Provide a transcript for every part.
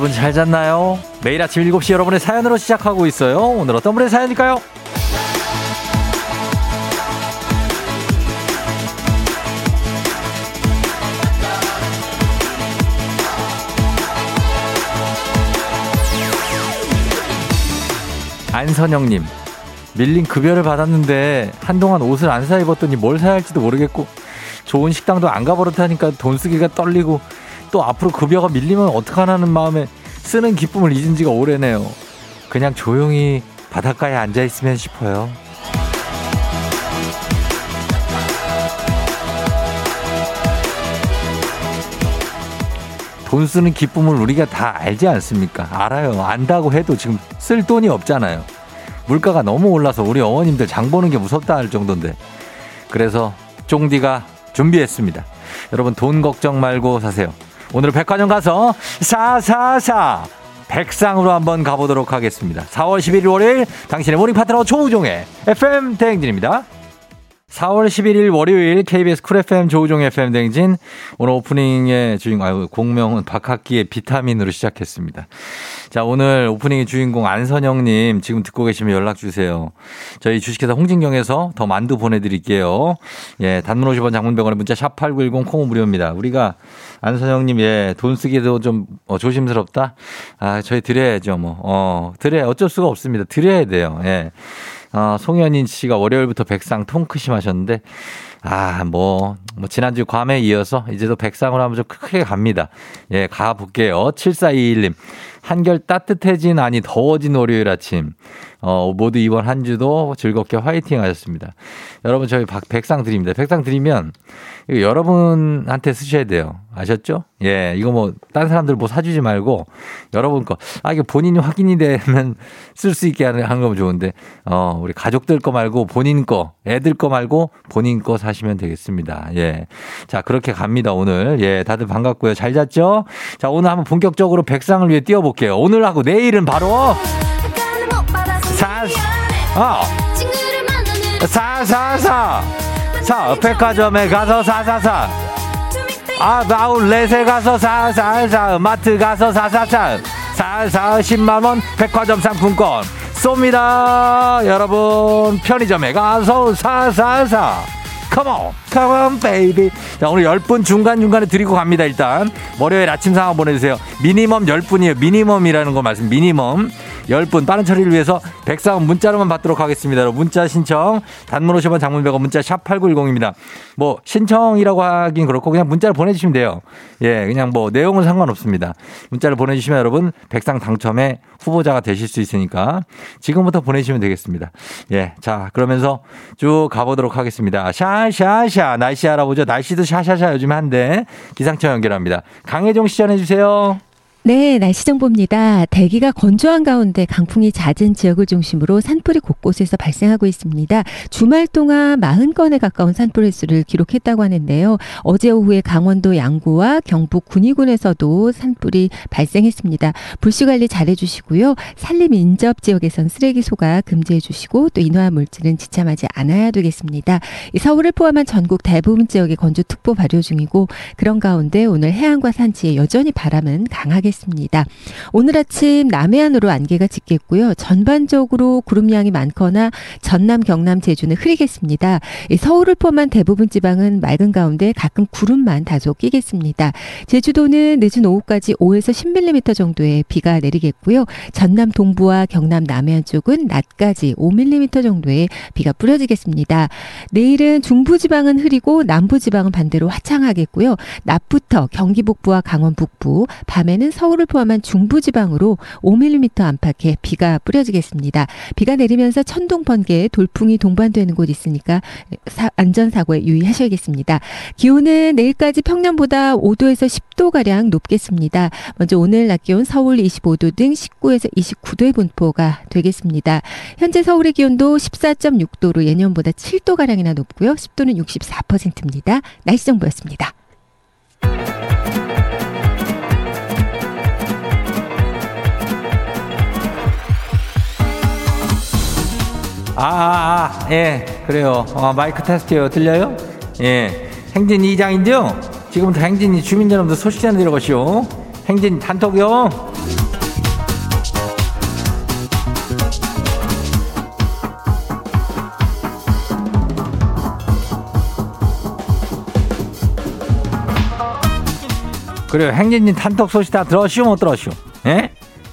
여러분 잘 잤나요? 매일 아침 7시 여러분의 사연으로 시작하고 있어요. 오늘 어떤 분의 사연일까요? 안선영님, 밀린 급여를 받았는데 한동안 옷을 안 사 입었더니 뭘 사야 할지도 모르겠고 좋은 식당도 안 가버릇하니까 돈 쓰기가 떨리고 또 앞으로 급여가 밀리면 어떡하라는 마음에 쓰는 기쁨을 잊은 지가 오래네요. 그냥 조용히 바닷가에 앉아 있으면 싶어요. 돈 쓰는 기쁨을 우리가 다 알지 않습니까? 알아요. 안다고 해도 지금 쓸 돈이 없잖아요. 물가가 너무 올라서 우리 어머님들 장 보는 게 무섭다 할 정도인데. 그래서 쫑디가 준비했습니다. 여러분 돈 걱정 말고 사세요. 오늘 백화점 가서 사사사 백상으로 한번 가보도록 하겠습니다. 4월 11일 월요일 당신의 모닝 파트너 조우종의 FM 대행진입니다. 4월 11일 월요일 KBS 쿨 FM 조우종 FM 대행진 오늘 오프닝의 주인공 아유 공명은 박학기의 비타민으로 시작했습니다. 자 오늘 오프닝의 주인공 안선영님 지금 듣고 계시면 연락 주세요. 저희 주식회사 홍진경에서 더 만두 보내드릴게요. 예 단문 50원 장문병원의 문자 샵 #8910 콩은 무료입니다. 우리가 안선영님 예돈 쓰기도 좀 어, 조심스럽다. 아 저희 드려야죠 뭐. 어 드려 어쩔 수가 없습니다. 드려야 돼요. 예. 어, 송현인 씨가 월요일부터 백상 통크심 하셨는데, 아, 뭐, 뭐, 지난주 괌에 이어서 이제도 백상으로 하면 좀 크게 갑니다. 예, 가볼게요. 7421님. 한결 따뜻해진 아니 더워진 월요일 아침. 어, 모두 이번 한 주도 즐겁게 화이팅 하셨습니다. 여러분, 저희 박, 백상 드립니다. 백상 드리면, 이거 여러분한테 쓰셔야 돼요. 아셨죠? 예, 이거 뭐, 딴 사람들 뭐 사주지 말고, 여러분 거. 아, 이게 본인이 확인이 되면 쓸 수 있게 하는, 하는 거면 좋은데, 어, 우리 가족들 거 말고 본인 거, 애들 거 말고 본인 거 사 시면 되겠습니다. 예. 자, 그렇게 갑니다, 오늘. 예, 다들 반갑고요. 잘 잤죠? 자, 오늘 한번 본격적으로 백상을 위해 뛰어볼게요. 오늘하고 내일은 바로, 사, 어, 사사사. 사, 백화점에 가서 사사사. 아, 아울렛에 가서 사사사. 마트 가서 사사사. 사사 10만원 백화점 상품권 쏩니다. 여러분, 편의점에 가서 사사사. Come on, come on, baby. 자, 오늘 10분 중간중간에 드리고 갑니다, 일단. 월요일 아침 상황 보내주세요. 미니멈 10분이에요. 미니멈이라는 거 말씀, 미니멈. 10분 빠른 처리를 위해서 백상은 문자로만 받도록 하겠습니다. 문자 신청 단문 50원 장문 100원 문자 샵 8910입니다. 뭐 신청이라고 하긴 그렇고 그냥 문자를 보내주시면 돼요. 예, 그냥 뭐 내용은 상관없습니다. 문자를 보내주시면 여러분 백상 당첨에 후보자가 되실 수 있으니까 지금부터 보내주시면 되겠습니다. 예, 자 그러면서 쭉 가보도록 하겠습니다. 샤샤샤 날씨 알아보죠. 날씨도 샤샤샤 요즘 한데 기상청 연결합니다. 강혜종 시 전해 주세요. 네, 날씨 정보입니다. 대기가 건조한 가운데 강풍이 잦은 지역을 중심으로 산불이 곳곳에서 발생하고 있습니다. 주말 동안 40건에 가까운 산불 횟수를 기록했다고 하는데요. 어제 오후에 강원도 양구와 경북 군위군에서도 산불이 발생했습니다. 불씨 관리 잘 해 주시고요. 산림 인접 지역에선 쓰레기 소각 금지해 주시고 또 인화한 물질은 지참하지 않아야 되겠습니다. 서울을 포함한 전국 대부분 지역에 건조특보 발효 중이고 그런 가운데 오늘 해안과 산지에 여전히 바람은 강하게 하겠습니다. 오늘 아침 남해안으로 안개가 짙겠고요. 전반적으로 구름량이 많거나 전남, 경남, 제주는 흐리겠습니다. 서울을 포함한 대부분 지방은 맑은 가운데 가끔 구름만 다소 끼겠습니다. 제주도는 늦은 오후까지 5에서 10mm 정도의 비가 내리겠고요. 전남 동부와 경남 남해안 쪽은 낮까지 5mm 정도의 비가 뿌려지겠습니다. 내일은 중부지방은 흐리고 남부지방은 반대로 화창하겠고요. 낮부터 경기 북부와 강원 북부, 밤에는 서울을 포함한 중부지방으로 5mm 안팎의 비가 뿌려지겠습니다. 비가 내리면서 천둥 번개, 돌풍이 동반되는 곳 있으니까 안전사고에 유의하셔야겠습니다. 기온은 내일까지 평년보다 5도에서 10도가량 높겠습니다. 먼저 오늘 낮 기온 서울 25도 등 19에서 29도의 분포가 되겠습니다. 현재 서울의 기온도 14.6도로 예년보다 7도가량이나 높고요. 습도는 64%입니다. 날씨 정보였습니다. 아, 아, 아, 예, 그래요. 아, 마이크 테스트요. 들려요? 예. 행진 2장인데요. 지금부터 행진이 주민 여러분들 소식 전해드려 보시오. 행진 단톡요. 그래요. 행진님 단톡 소식 다 들었슈? 못 들었슈? 예?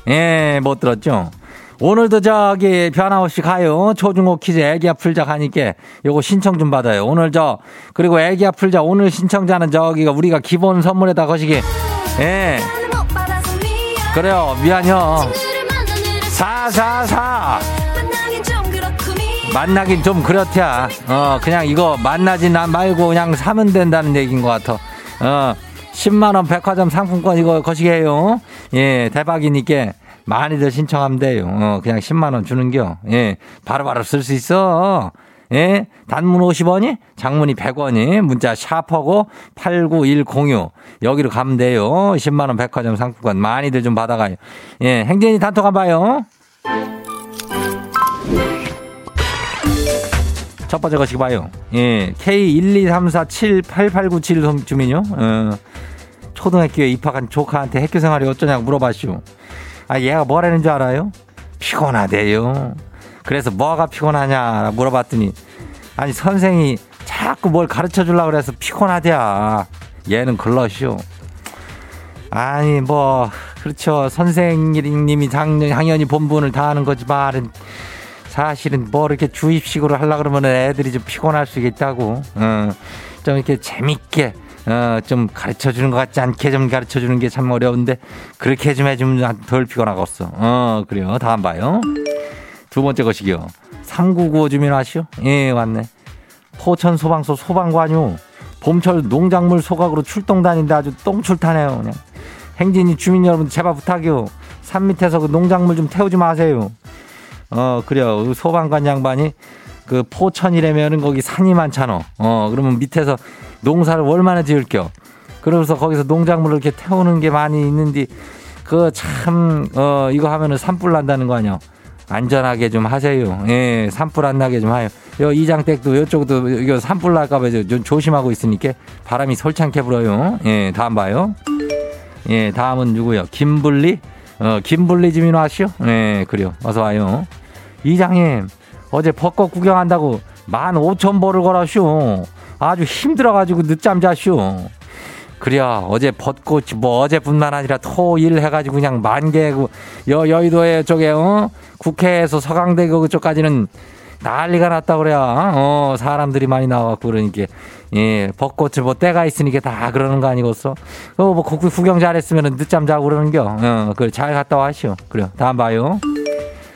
예, 못 들었죠? 오늘도 저기 변함없이 가요. 초중고 퀴즈 애기야 풀자 가니까 요거 신청 좀 받아요. 오늘 저, 그리고 애기야 풀자 오늘 신청자는 저기가 우리가 기본 선물에다 거시기. 예. 그래요. 미안요. 444. 만나긴 좀 그렇대야. 어, 그냥 이거 만나진 난 말고 그냥 사면 된다는 얘기인 것 같아. 어, 10만원 백화점 상품권 이거 거시기 해요. 예, 대박이니까 많이들 신청하면 돼요. 어, 그냥 10만원 주는겨. 예, 바로바로 쓸 수 있어. 예, 단문 50원이, 장문이 100원이, 문자 샤퍼고 89106. 여기로 가면 돼요. 10만원 백화점 상품권 많이들 좀 받아가요. 예, 행진이 단톡 한봐요. 첫 번째 거시기 봐요. 예, K123478897 주민요. 어, 초등학교에 입학한 조카한테 학교 생활이 어쩌냐고 물어봤슈. 아, 얘가 뭐라는 줄 알아요? 피곤하대요. 그래서 뭐가 피곤하냐 물어봤더니 아니 선생이 자꾸 뭘 가르쳐 주려고 그래서 피곤하대야. 얘는 글러시오. 아니 뭐 그렇죠. 선생님이 당연히 본분을 다하는 거지만 사실은 뭐 이렇게 주입식으로 하려 그러면 애들이 좀 피곤할 수 있다고. 어, 좀 이렇게 재밌게 어, 좀 가르쳐 주는 것 같지 않게 좀 가르쳐 주는 게 참 어려운데 그렇게 좀 해주면 덜 피곤하겠어. 어, 그래요. 다음 봐요. 두 번째 것이요. 3995 주민 아시오? 예, 왔네. 포천 소방서 소방관유. 봄철 농작물 소각으로 출동 다니는데 아주 똥출타네요. 그냥. 행진이 주민 여러분 제발 부탁이요. 산 밑에서 그 농작물 좀 태우지 마세요. 어, 그래요. 그 소방관 양반이 그 포천이라면은 거기 산이 많잖아. 어, 그러면 밑에서 농사를 얼마나 지을겨. 그러면서 거기서 농작물을 이렇게 태우는 게 많이 있는데 그 참, 어, 이거 하면은 산불 난다는 거 아니야. 안전하게 좀 하세요. 예, 산불 안 나게 좀 하요. 요 이장댁도 요쪽도 이거 산불 날까봐 좀 조심하고 있으니까 바람이 설창게 불어요. 예, 다음 봐요. 예, 다음은 누구요? 김불리? 어, 김불리 주민 와시오? 네, 그래요. 어서 와요. 이장님, 어제 벚꽃 구경한다고 만 오천 보를 걸었슈. 아주 힘들어가지고 늦잠 자슈. 그래야 어제 벚꽃이 뭐 어제뿐만 아니라 토일 해가지고 그냥 만개고 여 여의도에 쪽에 어? 국회에서 서강대 그쪽까지는 난리가 났다 그래야 어? 사람들이 많이 나와갖고 그러니까. 예 벚꽃을 뭐 때가 있으니까 다 그러는 거 아니겠어? 어뭐 구경 잘했으면 늦잠 자고 그러는겨. 어 그래 잘 갔다 와시오. 그래요 다음 봐요.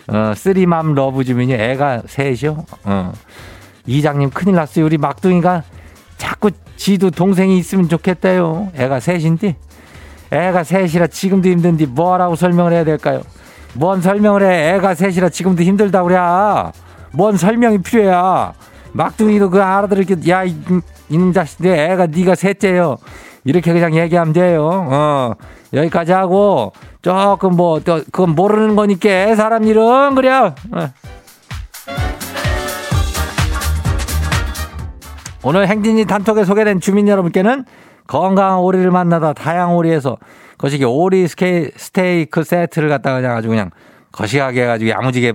어 쓰리맘 러브 주민이 애가 셋이요? 어. 이장님 큰일 났어요. 우리 막둥이가 자꾸 지도 동생이 있으면 좋겠대요 애가 셋인데 애가 셋이라 지금도 힘든데 뭐라고 설명을 해야 될까요 뭔 설명을 해 애가 셋이라 지금도 힘들다 그래 뭔 설명이 필요해. 막둥이도 그 알아들을 게, 야, 이놈 자식, 내 애가 네가 셋째요. 이렇게 그냥 얘기하면 돼요. 어, 여기까지 하고, 조금 뭐, 또, 그건 모르는 거니까, 사람 일은, 그래. 어. 오늘 행진이 단톡에 소개된 주민 여러분께는 건강한 오리를 만나다 다양 오리에서 거시기 오리 스케, 스테이크 세트를 갖다가 그냥 아주 그냥 거시하게 해가지고 야무지게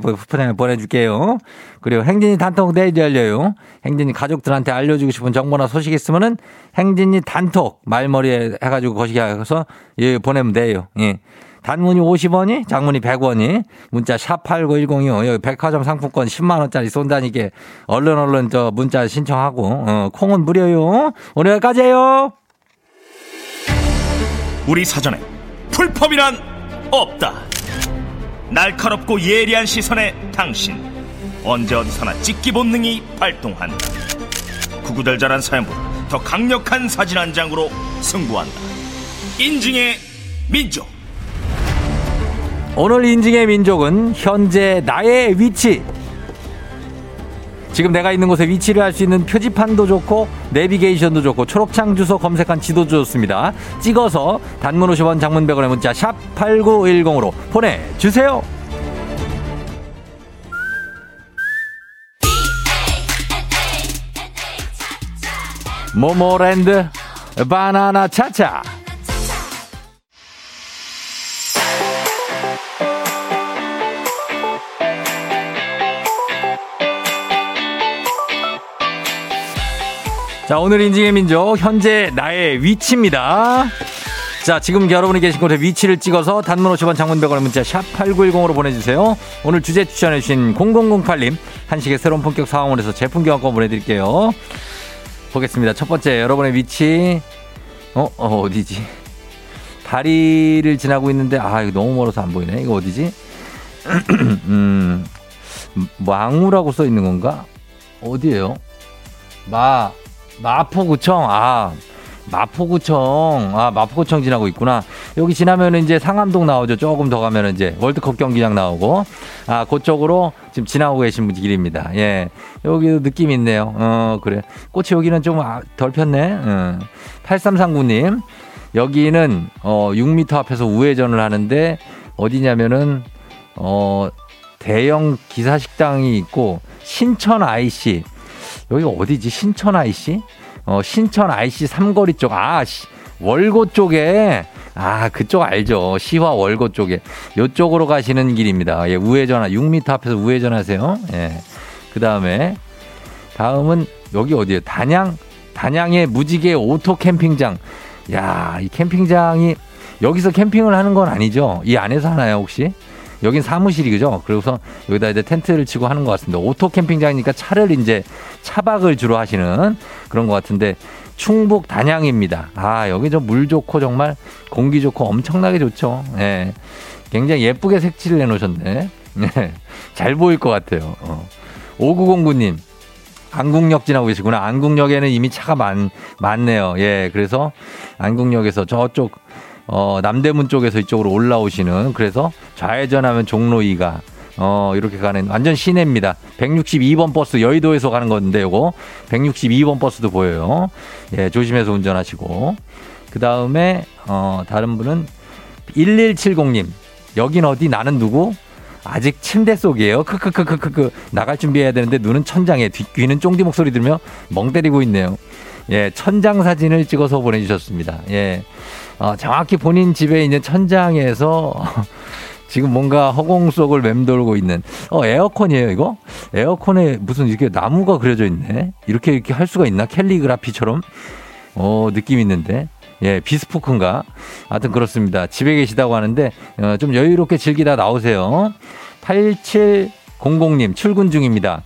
보내줄게요. 그리고 행진이 단톡 내일 열려요. 행진이 가족들한테 알려주고 싶은 정보나 소식 있으면은 행진이 단톡 말머리에 해가지고 거시게 해서 예, 보내면 돼요. 예. 단문이 50원이, 장문이 100원이, 문자 샵8910이요. 여기 백화점 상품권 10만원짜리 쏜다니까 얼른 얼른 저 문자 신청하고, 어, 콩은 무료요. 오늘 여기까지예요 우리 사전에 풀펌이란 없다. 날카롭고 예리한 시선에 당신 언제 어디서나 찍기 본능이 발동한다 구구절절한 사연보다 더 강력한 사진 한 장으로 승부한다 인증의 민족 오늘 인증의 민족은 현재 나의 위치 지금 내가 있는 곳에 위치를 할수 있는 표지판도 좋고 내비게이션도 좋고 초록창 주소 검색한 지도도 좋습니다. 찍어서 단문 50원 장문 100원의 문자 샵 8910으로 보내주세요. 모모랜드 바나나 차차 자, 오늘 인증의 민족, 현재 나의 위치입니다. 자, 지금 여러분이 계신 곳에 위치를 찍어서 단문 50원 장문 100원의 문자 샵 8910으로 보내주세요. 오늘 주제 추천해주신 0008님, 한식의 새로운 본격 상황원에서 제품 교환권 보내드릴게요. 보겠습니다. 첫 번째, 여러분의 위치, 어, 어, 어디지? 다리를 지나고 있는데, 아, 이거 너무 멀어서 안 보이네. 이거 어디지? 음, 망우라고 써 있는 건가? 어디에요? 마, 마포구청, 아, 마포구청, 아, 마포구청 지나고 있구나. 여기 지나면 이제 상암동 나오죠. 조금 더 가면 이제 월드컵 경기장 나오고. 아, 그쪽으로 지금 지나고 계신 분 길입니다. 예. 여기도 느낌 있네요. 어, 그래. 꽃이 여기는 좀덜 아, 폈네. 어. 8339님. 여기는, 어, 6m 앞에서 우회전을 하는데, 어디냐면은, 어, 대형 기사식당이 있고, 신천 IC. 여기가 어디지? 신천 IC? 어, 신천 IC 삼거리 쪽, 아, 시, 월고 쪽에, 아, 그쪽 알죠. 시화 월고 쪽에. 요쪽으로 가시는 길입니다. 예, 우회전, 6m 앞에서 우회전 하세요. 예. 그 다음에, 다음은 여기 어디에요? 단양? 단양의 무지개 오토 캠핑장. 야, 이 캠핑장이 여기서 캠핑을 하는 건 아니죠? 이 안에서 하나요, 혹시? 여긴 사무실이죠. 그래서 여기다 이제 텐트를 치고 하는 것 같습니다. 오토 캠핑장이니까 차를 이제 차박을 주로 하시는 그런 것 같은데 충북 단양입니다. 아, 여기 좀 물 좋고 정말 공기 좋고 엄청나게 좋죠. 예. 굉장히 예쁘게 색칠을 해놓으셨네. 예. 잘 보일 것 같아요. 어. 5909님. 안국역 지나고 계시구나. 안국역에는 이미 차가 많, 많네요. 예. 그래서 안국역에서 저쪽 어, 남대문 쪽에서 이쪽으로 올라오시는 그래서 좌회전하면 종로 2가 어, 이렇게 가는 완전 시내입니다. 162번 버스 여의도에서 가는 건데 요거 162번 버스도 보여요. 예, 조심해서 운전하시고. 그다음에 어, 다른 분은 1170님. 여긴 어디 나는 누구? 아직 침대 속이에요. 크크크크크크 나갈 준비해야 되는데 눈은 천장에 뒷귀는 쫑디 목소리 들으며 멍 때리고 있네요. 예, 천장 사진을 찍어서 보내 주셨습니다. 예. 어, 정확히 본인 집에 있는 천장에서 지금 뭔가 허공 속을 맴돌고 있는 어 에어컨이에요 이거? 에어컨에 무슨 이렇게 나무가 그려져 있네? 이렇게 이렇게 할 수가 있나? 캘리그라피처럼? 어 느낌 있는데. 예 비스포크인가? 하여튼 그렇습니다. 집에 계시다고 하는데 어, 좀 여유롭게 즐기다 나오세요. 8700님 출근 중입니다.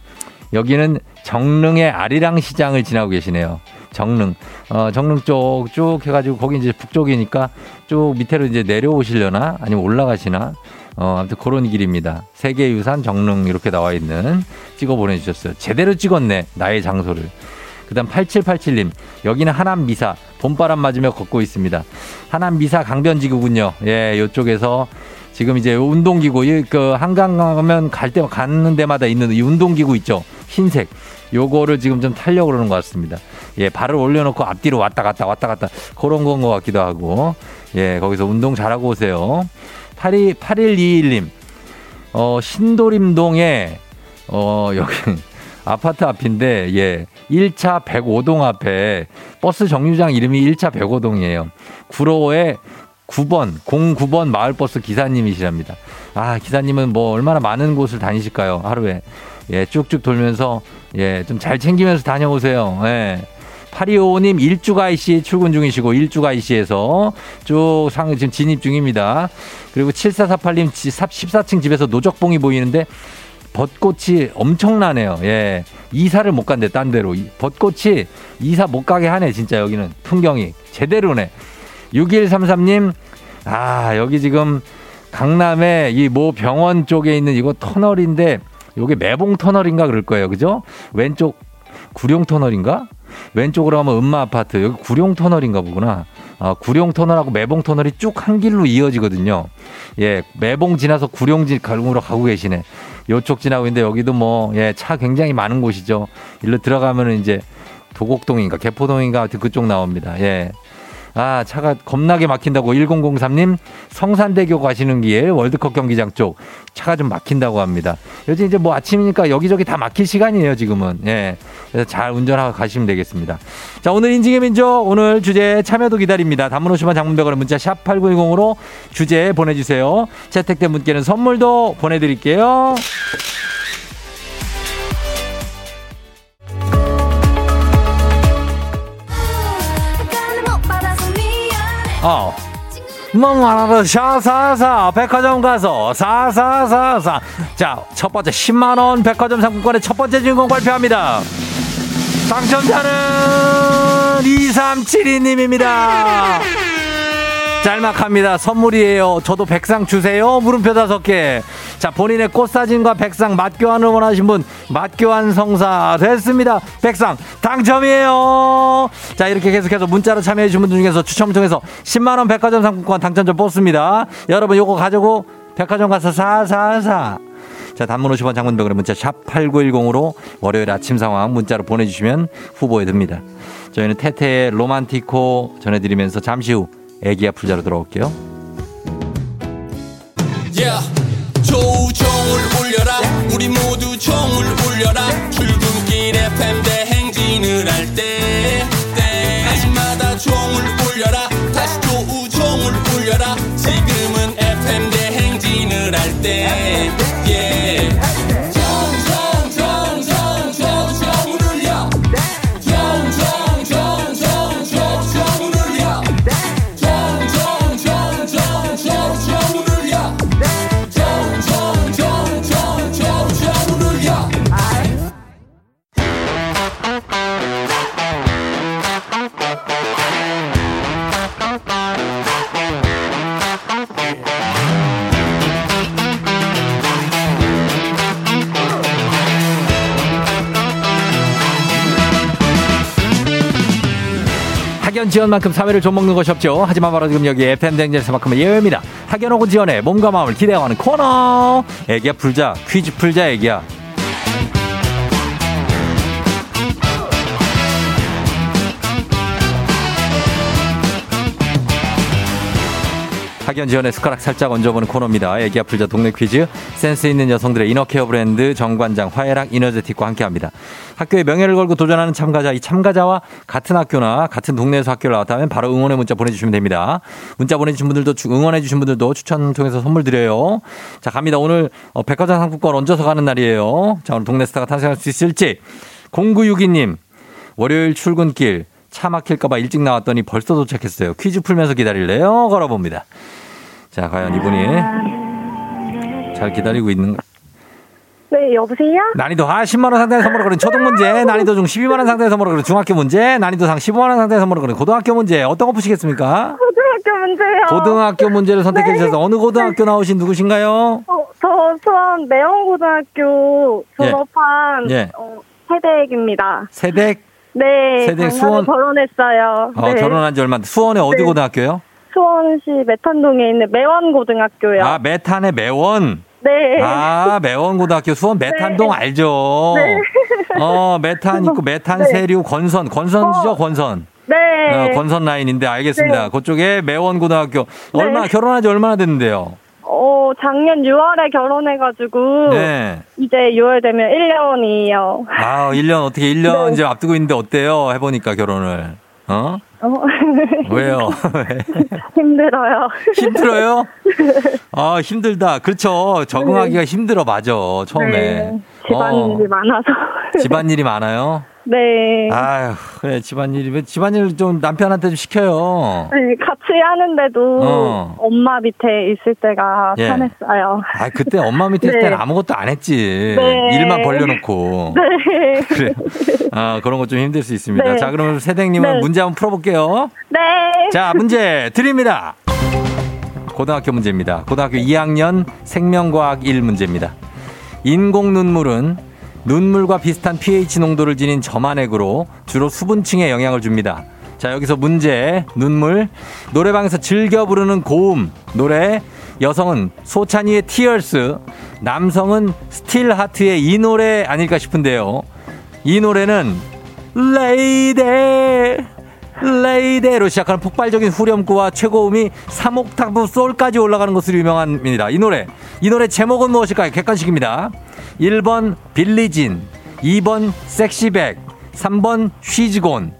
여기는 정릉의 아리랑 시장을 지나고 계시네요 정릉. 어, 정릉 쪽 쭉 해가지고 거기 이제 북쪽이니까 쭉 밑으로 이제 내려오시려나 아니면 올라가시나 어, 아무튼 그런 길입니다. 세계유산 정릉 이렇게 나와 있는 찍어 보내주셨어요. 제대로 찍었네. 나의 장소를. 그 다음 8787님. 여기는 하남 미사. 봄바람 맞으며 걷고 있습니다. 하남 미사 강변지구군요. 예, 요쪽에서 지금 이제 운동기구, 그 한강 가면 갈 때, 가는 데마다 있는 이 운동기구 있죠. 흰색. 요거를 지금 좀 타려고 그러는 것 같습니다. 예, 발을 올려놓고 앞뒤로 왔다 갔다 왔다 갔다 그런 건 것 같기도 하고. 예, 거기서 운동 잘하고 오세요. 82, 8121님. 어, 신도림동에, 어, 여기, 아파트 앞인데, 예, 1차 105동 앞에 버스 정류장 이름이 1차 105동이에요. 구로에 9번, 09번 마을버스 기사님이시랍니다. 아, 기사님은 뭐 얼마나 많은 곳을 다니실까요? 하루에. 예, 쭉쭉 돌면서 예, 좀 잘 챙기면서 다녀오세요. 예. 8255님 일주가 IC 출근 중이시고 일주가 IC에서 쭉 상, 지금 진입 중입니다. 그리고 7448님 14층 집에서 노적봉이 보이는데 벚꽃이 엄청나네요. 예. 이사를 못 간대, 딴 데로. 벚꽃이 이사 못 가게 하네, 진짜 여기는. 풍경이. 제대로네. 6133님, 아, 여기 지금 강남에 이모 병원 쪽에 있는 이거 터널인데 요게 매봉 터널인가 그럴 거예요. 그죠? 왼쪽 구룡 터널인가? 왼쪽으로 가면 음마 아파트. 여기 구룡 터널인가 보구나. 아, 구룡 터널하고 매봉 터널이 쭉 한 길로 이어지거든요. 예, 매봉 지나서 구룡지 갈공으로 가고 계시네. 요쪽 지나고 있는데 여기도 뭐, 예, 차 굉장히 많은 곳이죠. 일로 들어가면은 이제 도곡동인가 개포동인가 그쪽 나옵니다. 예. 아, 차가 겁나게 막힌다고 1003님 성산대교 가시는 길 월드컵 경기장 쪽 차가 좀 막힌다고 합니다. 요즘 이제 뭐 아침이니까 여기저기 다 막힐 시간이에요, 지금은. 예. 그래서 잘 운전하고 가시면 되겠습니다. 자, 오늘 인증의 민족 오늘 주제 참여도 기다립니다. 단문 50원 장문백원의 문자 샵 8910으로 주제 보내 주세요. 채택된 분께는 선물도 보내 드릴게요. 어. 멍하나로 샤사사 백화점 가서 사사사사. 자 첫 번째 10만원 백화점 상품권의 첫 번째 주인공 발표합니다. 당첨자는 2372님입니다 짤막합니다. 선물이에요. 저도 백상 주세요. 물음표 다섯 개. 자, 본인의 꽃사진과 백상 맛교환을 원하신 분, 맛교환 성사 됐습니다. 백상 당첨이에요. 자, 이렇게 계속해서 문자로 참여해주신 분들 중에서 추첨을 통해서 10만원 백화점 상품권 당첨자 뽑습니다. 여러분, 요거 가지고 백화점 가서 사사사. 자, 단문 50원 장문병으로 문자 샵 8910으로 월요일 아침 상황 문자로 보내주시면 후보에 듭니다. 저희는 태태의 로만티코 전해드리면서 잠시 후 애기야 풀자로 돌아올게요. Yeah. 조우종을 울려라 우리 모두 종을 울려라 출근길 FM 대행진을 FM 대행진을 할때 yeah. 만큼 사회를 좀 먹는 것이 없죠. 하지만 바로 지금 여기 FM 댕진에서만큼은 예외입니다. 학연 혹은 지원의 몸과 마음을 기대어가는 코너. 애기야 풀자 퀴즈 풀자 애기야. 학연 지원의 숟가락 살짝 얹어보는 코너입니다. 애기 아플자 동네 퀴즈. 센스 있는 여성들의 이너케어 브랜드 정관장 화해락 이너제틱과 함께합니다. 학교의 명예를 걸고 도전하는 참가자, 이 참가자와 같은 학교나 같은 동네에서 학교를 나왔다면 바로 응원의 문자 보내주시면 됩니다. 문자 보내주신 분들도 응원해주신 분들도 추천 통해서 선물 드려요. 자 갑니다. 오늘 어, 백화점 상품권 얹어서 가는 날이에요. 자 오늘 동네 스타가 탄생할 수 있을지 0962님 월요일 출근길 차 막힐까봐 일찍 나왔더니 벌써 도착했어요. 퀴즈 풀면서 기다릴래요? 걸어봅니다. 자, 과연 이분이 잘 기다리고 있는가? 네, 여보세요? 난이도 하 10만원 상당의 선물을 거는 초등 문제, 난이도 중 12만원 상당의 선물을 거는 중학교 문제, 난이도 상 15만원 상당의 선물을 거는 고등학교 문제. 어떤 거 푸시겠습니까? 고등학교 문제요. 고등학교 문제를 선택해 주셔서 어느 고등학교 나오신 누구신가요? 어, 저 수원 매원고등학교 졸업한 예. 어, 세대입니다. 세댁, 네, 세댁 수원- 결혼했어요. 어, 네. 결혼한 지 얼마. 수원의 어디 네. 고등학교요? 수원시 매탄동에 있는 매원고등학교요. 아, 메탄의 매원. 네. 아, 매원고등학교 수원 메탄동 알죠? 네. 어, 메탄 있고 메탄 네. 세류 권선, 권선이죠, 어. 권선. 네. 어, 권선 라인인데 알겠습니다. 네. 그쪽에 매원고등학교 얼마 결혼한 지 얼마나 됐는데요? 어, 작년 6월에 결혼해가지고 네. 이제 6월 되면 1년이에요. 아, 1년 어떻게 1년 네. 이제 앞두고 있는데 어때요? 해보니까 결혼을. 어? 어, 왜요? 힘들어요. 힘들어요? 아, 힘들다. 그렇죠. 적응하기가 힘들어, 맞아. 처음에. 네. 집안일이 어, 많아서. 집안일이 많아요? 네. 아휴, 그래, 집안일이. 왜 집안일 좀 남편한테 좀 시켜요. 네, 같이 하는데도 어. 엄마 밑에 있을 때가 예. 편했어요. 아, 그때 엄마 밑에 있을 네. 때는 아무것도 안 했지. 네. 일만 벌려놓고. 네. 그래. 아, 그런 거 좀 힘들 수 있습니다. 네. 자, 그러면 세댕님은 네. 문제 한번 풀어볼게요. 네. 자, 문제 드립니다. 고등학교 문제입니다. 고등학교 2학년 생명과학 1 문제입니다. 인공 눈물은 눈물과 비슷한 pH 농도를 지닌 점안액으로 주로 수분층에 영향을 줍니다. 자, 여기서 문제. 눈물. 노래방에서 즐겨 부르는 고음. 노래. 여성은 소찬이의 Tears. 남성은 Steelheart의 이 노래 아닐까 싶은데요. 이 노래는 lady lady로 시작하는 폭발적인 후렴구와 최고음이 3옥타브 솔까지 올라가는 것으로 유명합니다. 이 노래. 이 노래 제목은 무엇일까요? 객관식입니다. 1번 Billie Jean, 2번 SexyBack, 3번 She's Gone.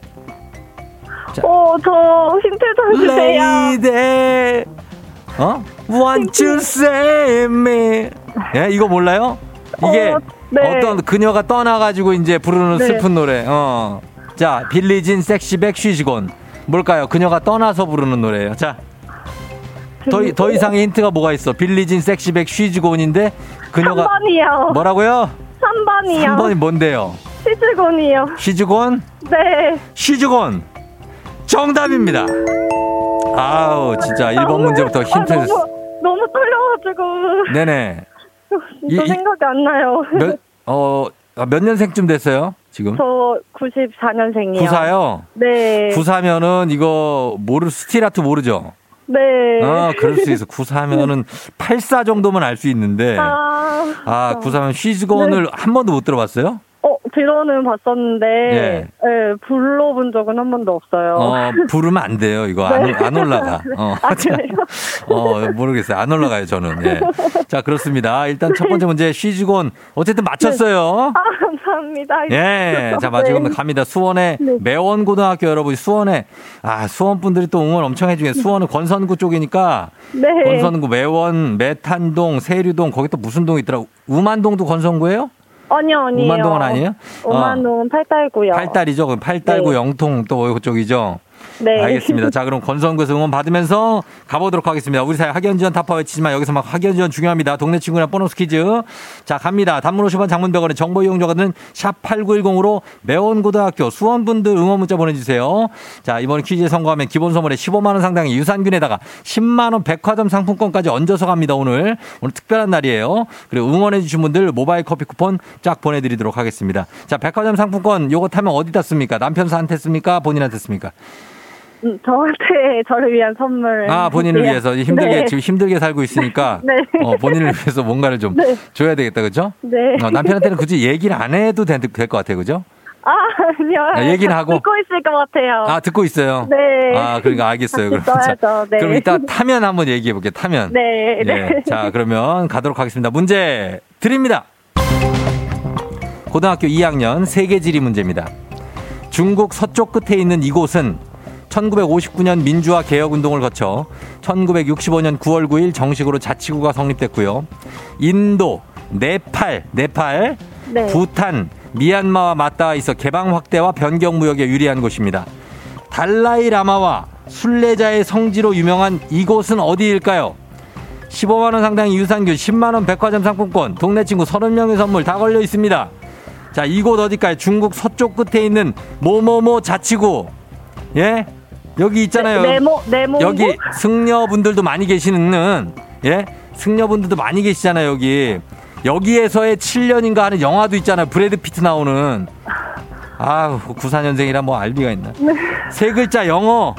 어, 저 힌트 좀 주세요. lady 어? Want you say me 예, 이거 몰라요? 이게 어, 네. 떤 그녀가 떠나가지고 이제 부르는 네. 슬픈 노래 어. 자 빌리진 섹시백 쉬시곤 뭘까요? 그녀가 떠나서 부르는 노래예요 자 더, 더 이상의 힌트가 뭐가 있어? 빌리진 섹시백 쉬즈곤인데 그녀가 3번이요. 뭐라고요? 3번이요. 3번이 뭔데요? 시즈곤이요. 쉬즈곤? 네. 쉬즈곤 정답입니다. 아우 진짜 1번 문제부터 힌트 아, 너무, 너무 떨려가지고. 네네 이- 또 이- 생각이 안 나요. 몇, 어, 아, 몇 년생쯤 됐어요? 지금? 저 94년생이요. 구사요? 네. 구사면은 이거 모르 Steelheart 모르죠? 네. 어, 그럴 수 있어. 구사면은 84 정도면 알 수 있는데 아, 아, 구사면 She's Gone을 한 번도 못 들어봤어요? 어, 들어는 봤었는데, 예. 예, 불러본 적은 한 번도 없어요. 어, 부르면 안 돼요. 이거 안, 안 올라가. 어, 아? 어, 모르겠어요. 안 올라가요, 저는. 예. 자, 그렇습니다. 일단 첫 번째 문제 쉬즈건 어쨌든 맞췄어요. 아, 감사합니다. 예. 자, 마지막 네. 갑니다. 수원의 네. 매원고등학교 여러분, 수원에, 아, 수원 분들이 또 응원 엄청 해주게. 수원은 권선구 쪽이니까, 네. 권선구, 매원, 매탄동, 세류동, 거기 또 무슨 동이 있더라. 우만동도 권선구예요? 아니요, 아니에요. 우만동은 아니에요? 우만동은 팔달구요. 팔달이죠. 그럼 팔달구, 네. 영통 또 그쪽이죠. 네. 알겠습니다. 자, 그럼 권선구에서 응원 받으면서 가보도록 하겠습니다. 우리 사회 학연지원 타파 외치지만 여기서 막 학연지원 중요합니다. 동네 친구랑 보너스 퀴즈. 자, 갑니다. 단문 50원 장문병원의 정보 이용료가 드는 샵8910으로 매원고등학교 수원분들 응원 문자 보내주세요. 자, 이번 퀴즈에 성공하면 기본 선물에 15만원 상당의 유산균에다가 10만원 백화점 상품권까지 얹어서 갑니다. 오늘. 오늘 특별한 날이에요. 그리고 응원해주신 분들 모바일 커피 쿠폰 쫙 보내드리도록 하겠습니다. 자, 백화점 상품권 요거 타면 어디다 씁니까? 남편한테 씁니까? 본인한테 씁니까? 음, 저한테 저를 위한 선물. 아, 본인을 네. 위해서 힘들게 네. 지금 힘들게 살고 있으니까 네. 어, 본인을 위해서 뭔가를 좀 네. 줘야 되겠다. 그죠? 네. 어, 남편한테는 굳이 얘기를 안 해도 될 것 같아요. 그죠? 아, 아니요. 아, 얘기는 하고. 듣고 있을 것 같아요. 아, 듣고 있어요. 네. 아, 그러니까 알겠어요. 그럼 자. 네. 그럼 이따 타면 한번 얘기해 볼게요. 타면. 네, 네. 예. 자, 그러면 가도록 하겠습니다. 문제 드립니다. 고등학교 2학년 세계지리 문제입니다. 중국 서쪽 끝에 있는 이곳은 1959년 민주화 개혁 운동을 거쳐 1965년 9월 9일 정식으로 자치구가 성립됐고요. 인도, 네팔, 네팔, 네. 부탄, 미얀마와 맞닿아 있어 개방 확대와 변경 무역에 유리한 곳입니다. 달라이 라마와 순례자의 성지로 유명한 이곳은 어디일까요? 15만 원 상당의 유산균, 10만 원 백화점 상품권, 동네 친구 30명의 선물 다 걸려 있습니다. 자, 이곳 어디까요? 중국 서쪽 끝에 있는 모모모 자치구. 예? 여기 있잖아요. 네모, 네모. 여기 승려분들도 많이 계시는 예? 승려분들도 많이 계시잖아요 여기. 여기에서의 7년인가 하는 영화도 있잖아요. 브래드 피트 나오는. 아우 94년생이라 뭐 알비가 있나. 세 글자 영어.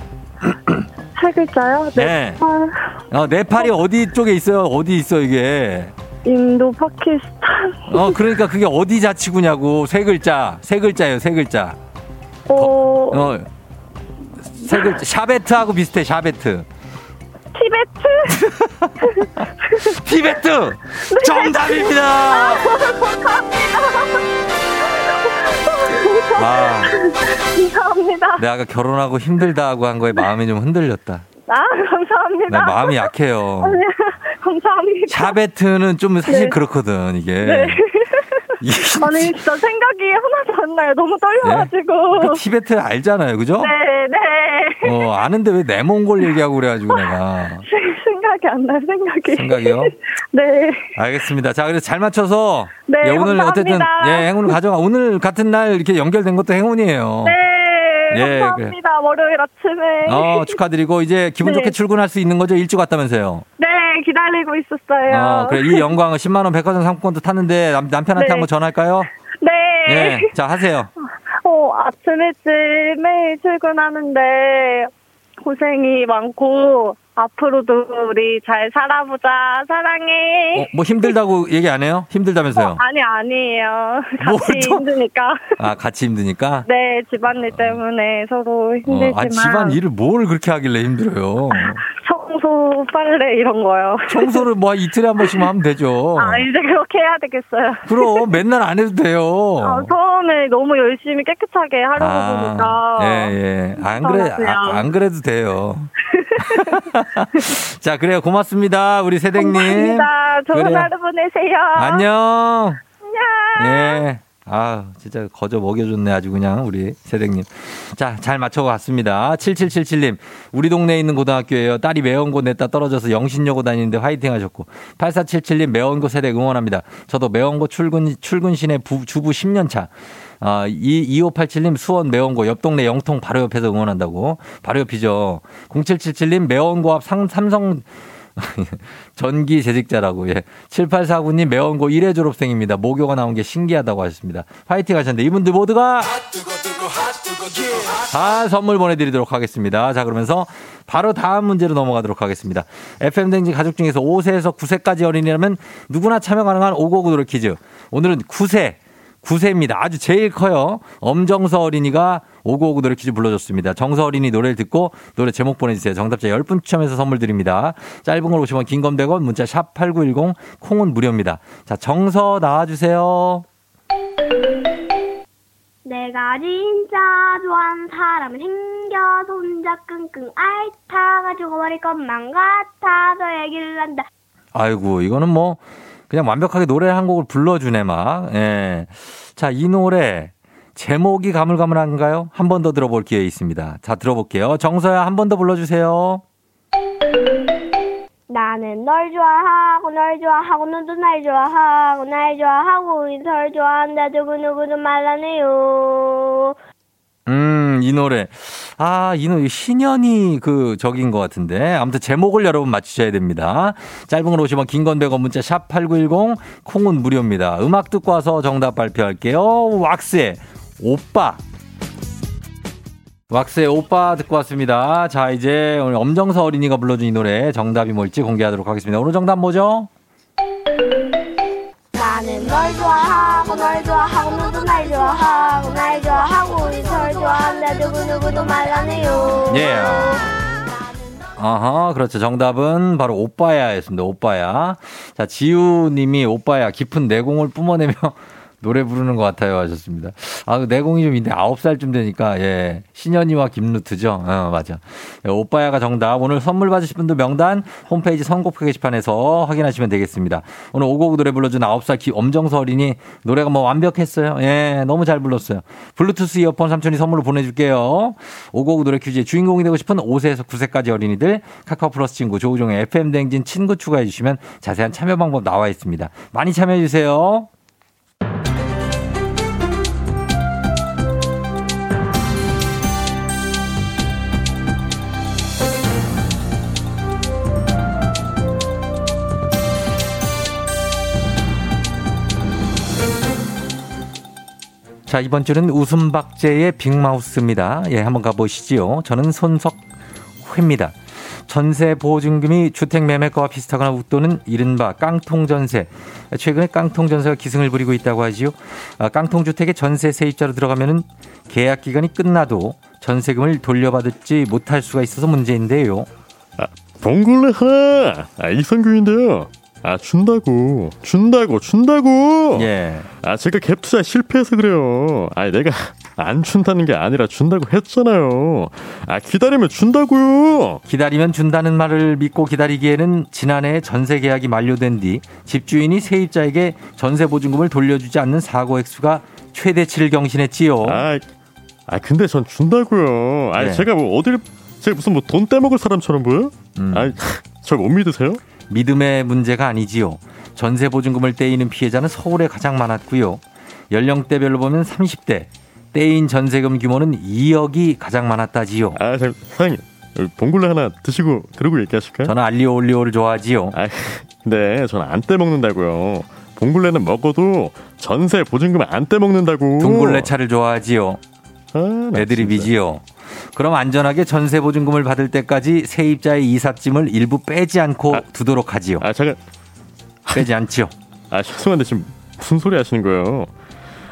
세 글자요? 네. 아, 어, 네팔이 어디 쪽에 있어요? 어디 있어 이게? 인도, 파키스탄. 어 그러니까 그게 어디 자치구냐고. 세 글자. 세 글자예요 세 글자. 어, 어 세 글자 샤베트하고 비슷해 샤베트 티베트? 티베트 정답입니다 아 감사합니다. 내가 아까 결혼하고 힘들다 하고 한 거에 마음이 좀 흔들렸다. 아, 감사합니다. 나 마음이 약해요. 아니, 감사합니다. 샤베트는 좀 사실 네. 그렇거든, 이게. 네. 이게 아니, 진짜 생각이 하나도 안 나요. 너무 떨려가지고. 그 티베트 알잖아요, 그죠? 네, 네. 어, 아는데 왜 내 몽골 얘기하고 그래가지고 내가. 생각이 안 나요, 생각이. 생각이요? 네. 알겠습니다. 자, 그래서 잘 맞춰서. 네, 예, 오늘 감사합니다. 어쨌든, 예, 행운을 가져가. 오늘 같은 날 이렇게 연결된 것도 행운이에요. 네. 예, 감사합니다. 월요일 아침에. 어, 축하드리고, 이제 기분 네. 좋게 출근할 수 있는 거죠? 일찍 왔다면서요. 네, 기다리고 있었어요. 어, 그래. 이 영광을 10만원 백화점 상품권도 탔는데 남, 남편한테 네. 한번 전화할까요? 네. 예. 자, 하세요. 어, 아침 일찍 매일 출근하는데 고생이 많고 앞으로도 우리 잘 살아보자. 사랑해. 어, 뭐 힘들다고 얘기 안 해요? 힘들다면서요? 어, 아니 아니에요. 뭘 같이 또- 힘드니까. 아, 같이 힘드니까? 네, 집안일 때문에 서로 어, 힘들지만 아, 집안 일을 뭘 그렇게 하길래 힘들어요? 청소, 빨래 이런 거요. 청소를 뭐 이틀에 한 번씩만 하면 되죠. 아, 이제 그렇게 해야 되겠어요. 그럼 맨날 안 해도 돼요. 어, 처음에 너무 열심히 깨끗하게 하려고 보니까. 예, 예. 안 그래. 아, 안 그래도 돼요. 자, 그래요. 고맙습니다. 우리 세댕님. 감사합니다. 좋은 그래요. 하루 보내세요. 안녕. 안녕. 예. 아, 진짜 거저 먹여줬네, 아주 그냥, 우리 세댁님. 자, 잘 맞춰갔습니다. 7777님, 우리 동네에 있는 고등학교예요. 딸이 거 냈다 떨어져서 영신여고 다니는데 화이팅 하셨고. 8477님, 매운 거 세댁 응원합니다. 저도 매운 거 출근, 출근신의 부, 주부 10년 차. 아, 2, 2587님 수원 매운고 옆 동네 영통 바로 옆에서 응원한다고. 바로 옆이죠. 0777님 매운고앞 상, 삼성 전기 재직자라고. 예. 7849님 매운고 1회 졸업생입니다. 모교가 나온 게 신기하다고 하셨습니다. 화이팅 하셨는데 이분들 모두가 다 선물 보내드리도록 하겠습니다. 자, 그러면서 바로 다음 문제로 넘어가도록 하겠습니다. FM댕지 가족 중에서 5세에서 9세까지 어린이라면 누구나 참여 가능한 오고구 노래 퀴즈. 오늘은 9세. 9세입니다. 아주 제일 커요. 엄정서 어린이가 오고오고 노래 퀴즈 불러줬습니다. 정서 어린이 노래를 듣고 노래 제목 보내주세요. 정답자 10분 추첨해서 선물 드립니다. 짧은 걸 오시면 긴건 100원, 문자 샵 8910, 콩은 무료입니다. 자, 정서 나와주세요. 내가 진짜 좋아하는 사람은 생겨서 혼자 끙끙 앓다가 죽어버릴 것만 같아서 얘기를 한다. 아이고, 이거는 뭐, 그냥 완벽하게 노래 한 곡을 불러주네, 막. 예. 자, 이 노래, 제목이 가물가물한가요? 한 번 더 들어볼 기회 있습니다. 자, 들어볼게요. 정서야, 한 번 더 불러주세요. 나는 널 좋아하고 널 좋아하고 너도 날 좋아하고 날 좋아하고 널 좋아한다 누구누구도 말라네요. 음, 이 노래. 아, 이 노래 신현이 그 적인 것 같은데. 아무튼 제목을 여러분 맞추셔야 됩니다. 짧은 걸 오시면 긴건 100원 문자 샵8910 콩은 무료입니다. 음악 듣고 와서 정답 발표할게요. 왁스의 오빠. 왁스의 오빠 듣고 왔습니다. 자, 이제 오늘 엄정서 어린이가 불러준 이 노래 정답이 뭘지 공개하도록 하겠습니다. 오늘 정답 뭐죠? 나는 널 좋아하고 널 좋아하고 좋아하고 날 좋아하고 널 좋아한다 누구누구도 말라네요. 예. 아하, 그렇죠. 정답은 바로 오빠야였습니다. 오빠야. 자, 지우님이 오빠야 깊은 내공을 뿜어내며 노래 부르는 것 같아요 하셨습니다. 아, 그 내공이 좀 있는데 아홉 살쯤 되니까, 예. 신현이와 김루트죠. 어, 맞아. 예, 오빠야가 정답. 오늘 선물 받으실 분들 명단 홈페이지 선곡표 게시판에서 확인하시면 되겠습니다. 오늘 오곡 노래 불러준 아홉 살 엄정서 어린이 노래가 뭐 완벽했어요. 예, 너무 잘 불렀어요. 블루투스 이어폰 삼촌이 선물로 보내줄게요. 오곡 노래 퀴즈의 주인공이 되고 싶은 5세에서 9세까지 어린이들 카카오 플러스 친구 조우종의 FM 댕진 친구 추가해 주시면 자세한 참여 방법 나와 있습니다. 많이 참여해 주세요. 자, 이번 주는 웃음박제의 빅마우스입니다. 예, 한번 가보시지요. 저는 손석회입니다. 전세 보증금이 주택 매매가와 비슷하거나 웃도는 이른바 깡통 전세. 최근에 깡통 전세가 기승을 부리고 있다고 하지요. 아, 깡통 주택의 전세 세입자로 들어가면은 계약 기간이 끝나도 전세금을 돌려받지 못할 수가 있어서 문제인데요. 아, 봉골레 하나 아, 이성규인데요. 아 준다고 준다고 준다고 예. 아 제가 갭 투자 실패해서 그래요 아 내가 안 준다는 게 아니라 준다고 했잖아요 아 기다리면 준다고요 기다리면 준다는 말을 믿고 기다리기에는 지난해 전세 계약이 만료된 뒤 집주인이 세입자에게 전세 보증금을 돌려주지 않는 사고 액수가 최대치를 경신했지요. 아, 아 근데 전 준다고요 아 네. 제가 뭐 어딜 제가 무슨 뭐 돈 떼먹을 사람처럼 보여? 음. 아저 못 믿으세요? 믿음의 문제가 아니지요. 전세 보증금을 떼이는 피해자는 서울에 가장 많았고요. 연령대별로 보면 30대 떼인 전세금 규모는 2억이 가장 많았다지요. 아 자, 사장님 봉골레 하나 드시고 그러고 얘기하실까요? 저는 알리오 올리오를 좋아하지요. 아, 네, 저는 안 떼먹는다고요. 봉골레는 먹어도 전세 보증금 안 떼먹는다고. 둥글레차를 좋아하지요. 아, 나 애드립이지요. 그럼 안전하게 전세 보증금을 받을 때까지 세입자의 이삿짐을 일부 빼지 않고 아. 두도록 하지요. 아, 잠깐. 빼지 않지요. 아, 죄송한데 지금 무슨 소리 하시는 거예요?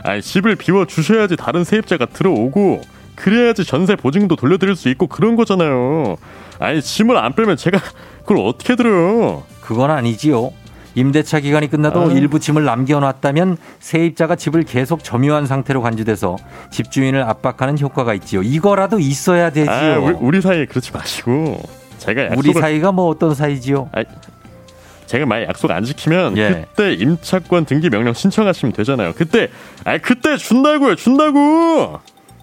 아, 집을 비워 주셔야지 다른 세입자가 들어오고 그래야지 전세 보증금도 돌려드릴 수 있고 그런 거잖아요. 아니, 짐을 안 빼면 제가 그걸 어떻게 들어요? 그건 아니지요. 임대차 기간이 끝나도 아. 일부 짐을 남겨놨다면 세입자가 집을 계속 점유한 상태로 간주돼서 집주인을 압박하는 효과가 있지요. 이거라도 있어야 되지요. 아, 우리, 우리 사이에 그러지 마시고 제가 약속을 우리 사이가 뭐 어떤 사이지요? 아, 제가 만약 약속 안 지키면 예. 그때 임차권 등기 명령 신청하시면 되잖아요. 그때 아 그때 준다고요. 준다고.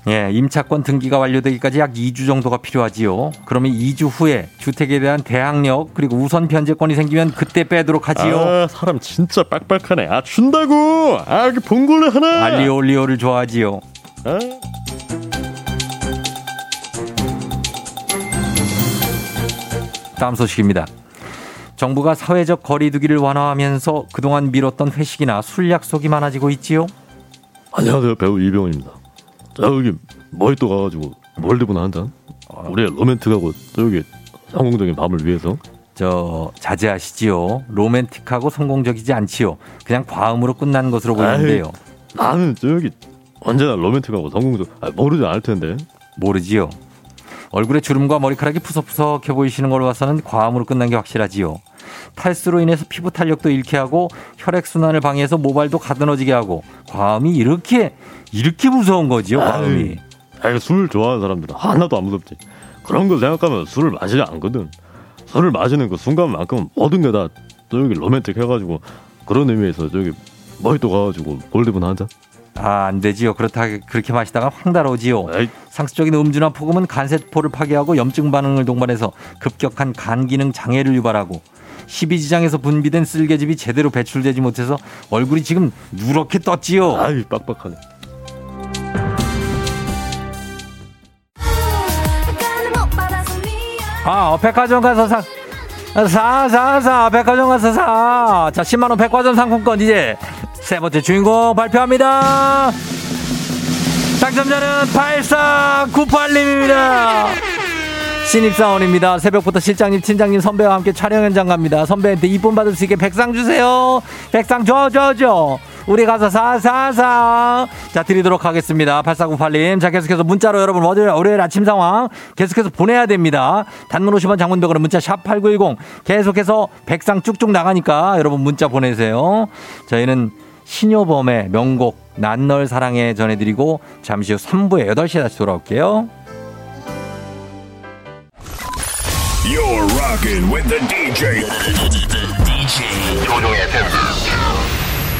예, 임차권 등기가 완료되기까지 약 2주 정도가 필요하지요. 그러면 2주 후에 주택에 대한 대항력 그리고 우선 변제권이 생기면 그때 빼도록 하지요. 아 사람 진짜 빡빡하네. 아 준다고. 아 여기 봉골레 하나. 알리올리오를 좋아하지요. 아. 다음 소식입니다. 정부가 사회적 거리두기를 완화하면서 그동안 미뤘던 회식이나 술 약속이 많아지고 있지요. 안녕하세요 배우 이병헌입니다. 저기 머리또 가가지고 몰디브나 한 잔. 우리 로맨틱 하고 저기 성공적인 밤을 위해서. 저 자제하시지요. 로맨틱하고 성공적이지 않지요. 그냥 과음으로 끝난 것으로 보이는데요. 나는 저기 언제나 로맨틱하고 성공적. 아, 모르지 않을 텐데. 모르지요. 얼굴에 주름과 머리카락이 푸석푸석해 보이시는 걸로 봐서는 과음으로 끝난 게 확실하지요. 탈수로 인해서 피부 탄력도 잃게 하고 혈액 순환을 방해해서 모발도 가드너지게 하고 과음이 이렇게 이렇게 무서운 거지요. 과음이. 술 좋아하는 사람들 은 하나도 안 무섭지. 그런 거 생각하면 술을 마시지 않거든. 술을 마시는 그 순간만큼은 모든 게 다 저기 로맨틱 해가지고 그런 의미에서 저기 머리또 가가지고 골드분 한 잔. 아, 안 되지요. 그렇다 그렇게 마시다가 황달오지요. 상습적인 음주나 폭음은 간세포를 파괴하고 염증 반응을 동반해서 급격한 간 기능 장애를 유발하고 십이지장에서 분비된 쓸개즙이 제대로 배출되지 못해서 얼굴이 지금 누렇게 떴지요. 아이 빡빡하네. 아, 어, 백화점 가서 사. 사, 사, 사. 백화점 가서 사. 자, 10만원 백화점 상품권 이제 세 번째 주인공 발표합니다. 당첨자는 8498님입니다. 신입사원입니다. 새벽부터 실장님, 팀장님, 선배와 함께 촬영 현장 갑니다. 선배한테 이쁨 받을 수 있게 백상 주세요. 백상 줘, 줘, 줘. 우리 가서 사, 사, 사. 자, 드리도록 하겠습니다. 8498님. 자, 계속해서 문자로 여러분, 월요일, 월요일 아침 상황 계속해서 보내야 됩니다. 단문 50원 장문벽으로 문자 샵 8910. 계속해서 백상 쭉쭉 나가니까 여러분 문자 보내세요. 저희는 신효범의 명곡, 난 널 사랑해 전해드리고 잠시 후 3부에 8시에 다시 돌아올게요. You're rocking with the DJ. DJ 조종의 FM.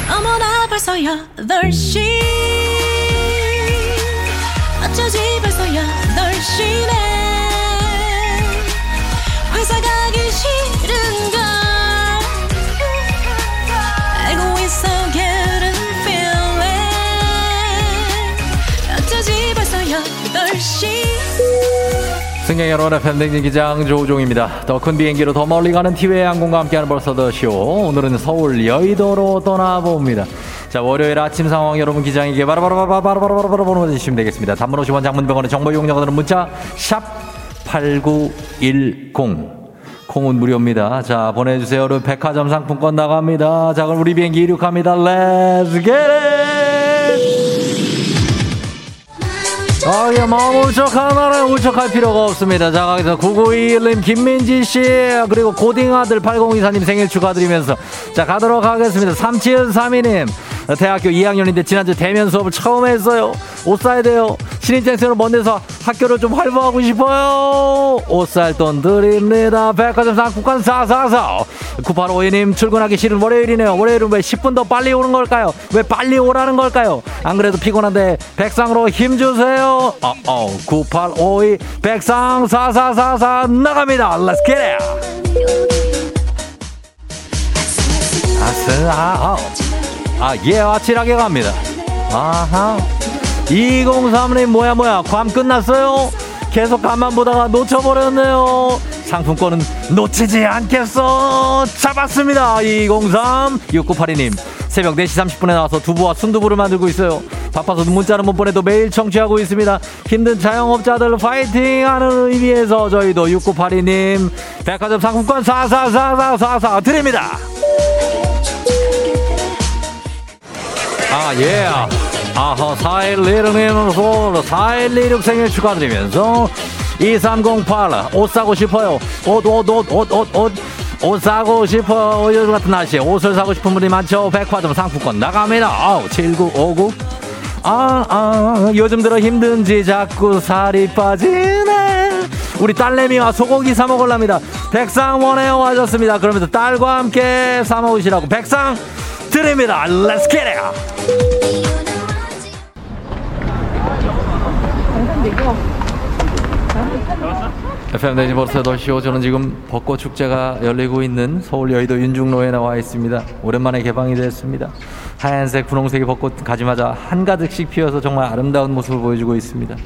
어머나 벌써 8시 어쩌지 벌써 8시네 회사 가기 싫은 승객 여러분의 팬데믹 기장 조우종입니다. 더 큰 비행기로 더 멀리 가는 티웨이 항공과 함께하는 벌써 더 쇼. 오늘은 서울 여의도로 떠나봅니다. 자, 월요일 아침 상황 여러분 기장에게 바로바로바로바로바로바로 보내주시면 되겠습니다. 단문 50원 장문병원의 정보 는 문자 샵 8910. 콩은 무료입니다. 자, 보내주세요. 여러분 백화점 상품권 나갑니다. 자, 그럼 우리 비행기 이륙합니다. Let's get it! 아, 예, 마음 울적한 나라에 울적할 필요가 없습니다. 자, 거기서 9921님, 김민지 씨, 그리고 고딩 아들 8024님 생일 축하드리면서, 자, 가도록 하겠습니다. 3732님, 대학교 2학년인데 지난주 대면 수업을 처음 했어요. 옷 사야 돼요. 신입생으로 먼 데서 학교를 좀 활보하고 싶어요. 옷 살 돈 드립니다. 백화점 상품권 사사사. 9852님, 출근하기 싫은 월요일이네요. 월요일은 왜 10분 더 빨리 오는 걸까요? 왜 빨리 오라는 걸까요? 안 그래도 피곤한데, 백상으로 힘 주세요. 어, 어, 9852, 백상 4444 나갑니다. Let's get it! 아스, 아, 아, 아, 예, 아찔하게 갑니다. 아하. 203님, 뭐야, 뭐야, 괌 끝났어요? 계속 감만 보다가 놓쳐버렸네요. 상품권은 놓치지 않겠어. 잡았습니다. 203, 6982님. 새벽 4시 30분에 나와서 두부와 순두부를 만들고 있어요. 바빠서 문자는 못 보내도 매일 청취하고 있습니다. 힘든 자영업자들 파이팅 하는 의미에서 저희도 6982님 백화점 상품권 444444 드립니다. 아, 예. 아하, 4116님으로 4126 생일 축하드리면서 2308, 옷 사고 싶어요. 옷, 옷, 옷, 옷, 옷, 옷. 옷 사고 싶어. 요즘 같은 날씨에 옷을 사고 싶은 분이 많죠. 백화점 상품권 나갑니다. 아우, 7959. 아, 아, 요즘 들어 힘든지 자꾸 살이 빠지네. 우리 딸내미와 소고기 사 먹으랍니다. 백상 원해요 하셨습니다. 그러면서 딸과 함께 사 먹으시라고 백상 드립니다. Let's get it! FM 대지 벌써 8시오 저는 지금 벚꽃 축제가 열리고 있는 서울 여의도 윤중로에 나와 있습니다. 오랜만에 개방이 됐습니다. 하얀색 분홍색의 벚꽃 가지마자 한가득씩 피어서 정말 아름다운 모습을 보여주고 있습니다.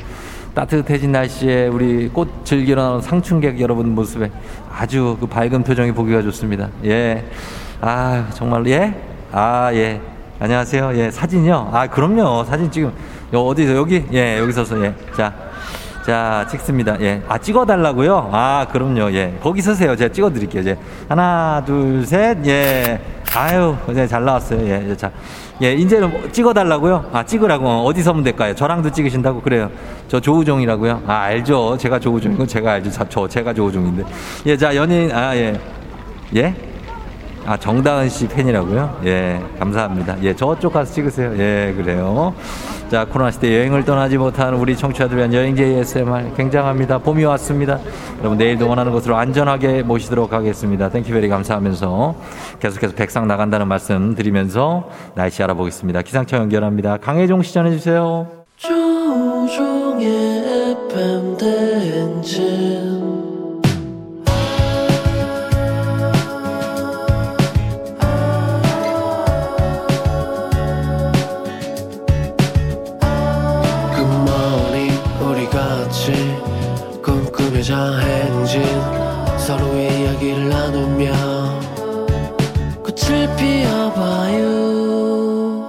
따뜻해진 날씨에 우리 꽃 즐기러 나온 상춘객 여러분 모습에 아주 그 밝은 표정이 보기가 좋습니다. 예. 아, 정말, 예? 아, 예. 안녕하세요. 예, 사진이요? 아, 그럼요. 사진 지금, 여, 어디서, 여기? 예, 여기 서서, 예. 자, 자, 찍습니다. 예. 아, 찍어 달라고요? 아, 그럼요. 예. 거기 서세요. 제가 찍어 드릴게요. 이제. 하나, 둘, 셋. 예. 아유, 이제 잘 나왔어요. 예. 자. 예, 이제는 뭐 찍어 달라고요? 아, 찍으라고. 어디 서면 될까요? 저랑도 찍으신다고? 그래요. 저 조우종이라고요? 아, 알죠. 제가 조우종이고, 제가 알죠. 자, 저, 제가 조우종인데. 예, 자, 연예인, 아, 예. 예? 아, 정다은 씨 팬이라고요? 예, 감사합니다. 예, 저쪽 가서 찍으세요. 예, 그래요. 자, 코로나 시대 여행을 떠나지 못하는 우리 청취자들 위한 여행제 ASMR 굉장합니다. 봄이 왔습니다. 여러분, 내일도 원하는 곳으로 안전하게 모시도록 하겠습니다. thank you very 감사하면서 계속해서 백상 나간다는 말씀 드리면서 날씨 알아보겠습니다. 기상청 연결합니다. 강혜종 씨 전해주세요. 조종의 FM 대행진 꿈꾸며자 행진 서로의 이야기를 나누며 꽃을 피워봐요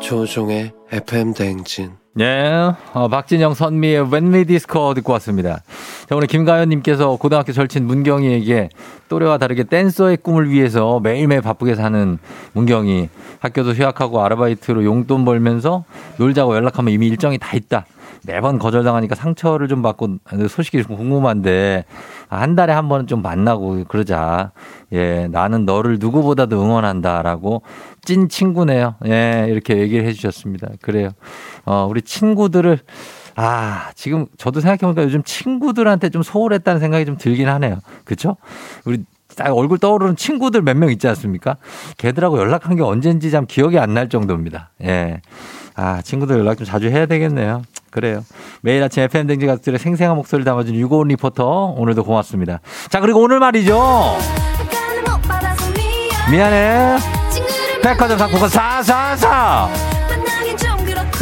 조종의 FM 대행진 네, 어, 박진영 선미의 When We Disco 듣고 왔습니다. 자, 오늘 김가연님께서 고등학교 절친 문경이에게 또래와 다르게 댄서의 꿈을 위해서 매일매일 바쁘게 사는 문경이 학교도 휴학하고 아르바이트로 용돈 벌면서 놀자고 연락하면 이미 일정이 다 있다. 매번 거절당하니까 상처를 좀 받고 소식이 좀 궁금한데 한 달에 한 번은 좀 만나고 그러자. 예, 나는 너를 누구보다도 응원한다라고 찐 친구네요. 예, 이렇게 얘기를 해주셨습니다. 그래요. 어, 우리 친구들을 아, 지금 저도 생각해보니까 요즘 친구들한테 좀 소홀했다는 생각이 좀 들긴 하네요. 그쵸? 우리 딱 얼굴 떠오르는 친구들 몇 명 있지 않습니까? 걔들하고 연락한 게 언젠지 참 기억이 안 날 정도입니다. 예. 아, 친구들 연락 좀 자주 해야 되겠네요. 그래요. 매일 아침 FM 댕지 가족들의 생생한 목소리를 담아준 유고온 리포터 오늘도 고맙습니다. 자, 그리고 오늘 말이죠. 미안해. 백화점 상품권 사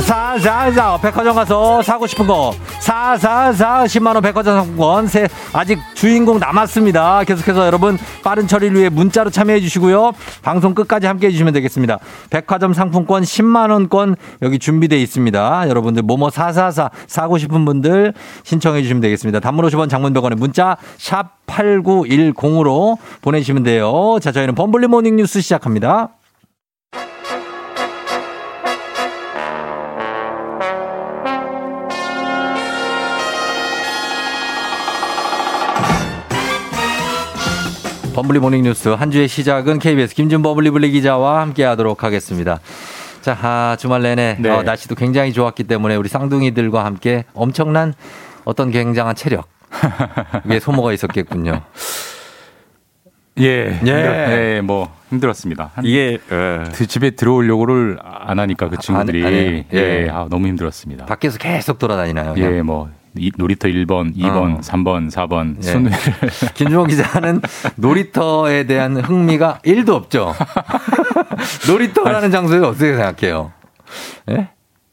사사. 사사사 백화점 가서 사고 싶은 거. 사사사 10만원 백화점 상품권. 세, 아직 주인공 남았습니다. 계속해서 여러분 빠른 처리를 위해 문자로 참여해 주시고요. 방송 끝까지 함께 해주시면 되겠습니다. 백화점 상품권 10만원권 여기 준비되어 있습니다. 여러분들 뭐뭐 사사사 사고 싶은 분들 신청해 주시면 되겠습니다. 단문 50원 장문 100원에 문자 샵 8910으로 보내주시면 돼요. 자 저희는 범블리 모닝 뉴스 시작합니다 범블리 모닝 뉴스 한 주의 시작은 KBS 김준 버블리블리 기자와 함께 하도록 하겠습니다. 자, 아, 주말 내내 네. 어, 날씨도 굉장히 좋았기 때문에 우리 쌍둥이들과 함께 엄청난 어떤 굉장한 체력 위에 소모가 있었겠군요. 예. 예. 예, 뭐 힘들었습니다. 한- 이게 그 집에 들어오려고를 안 하니까 그 친구들이 안? 예. 예, 아, 너무 힘들었습니다. 밖에서 계속 돌아다니나요? 그냥? 예, 뭐 이- 놀이터 1번, 2번, 어. 3번, 4번 예. 순위를 김준호 기자는 놀이터에 대한 흥미가 1도 없죠. 놀이터라는 장소에 어떻게 생각해요? 예?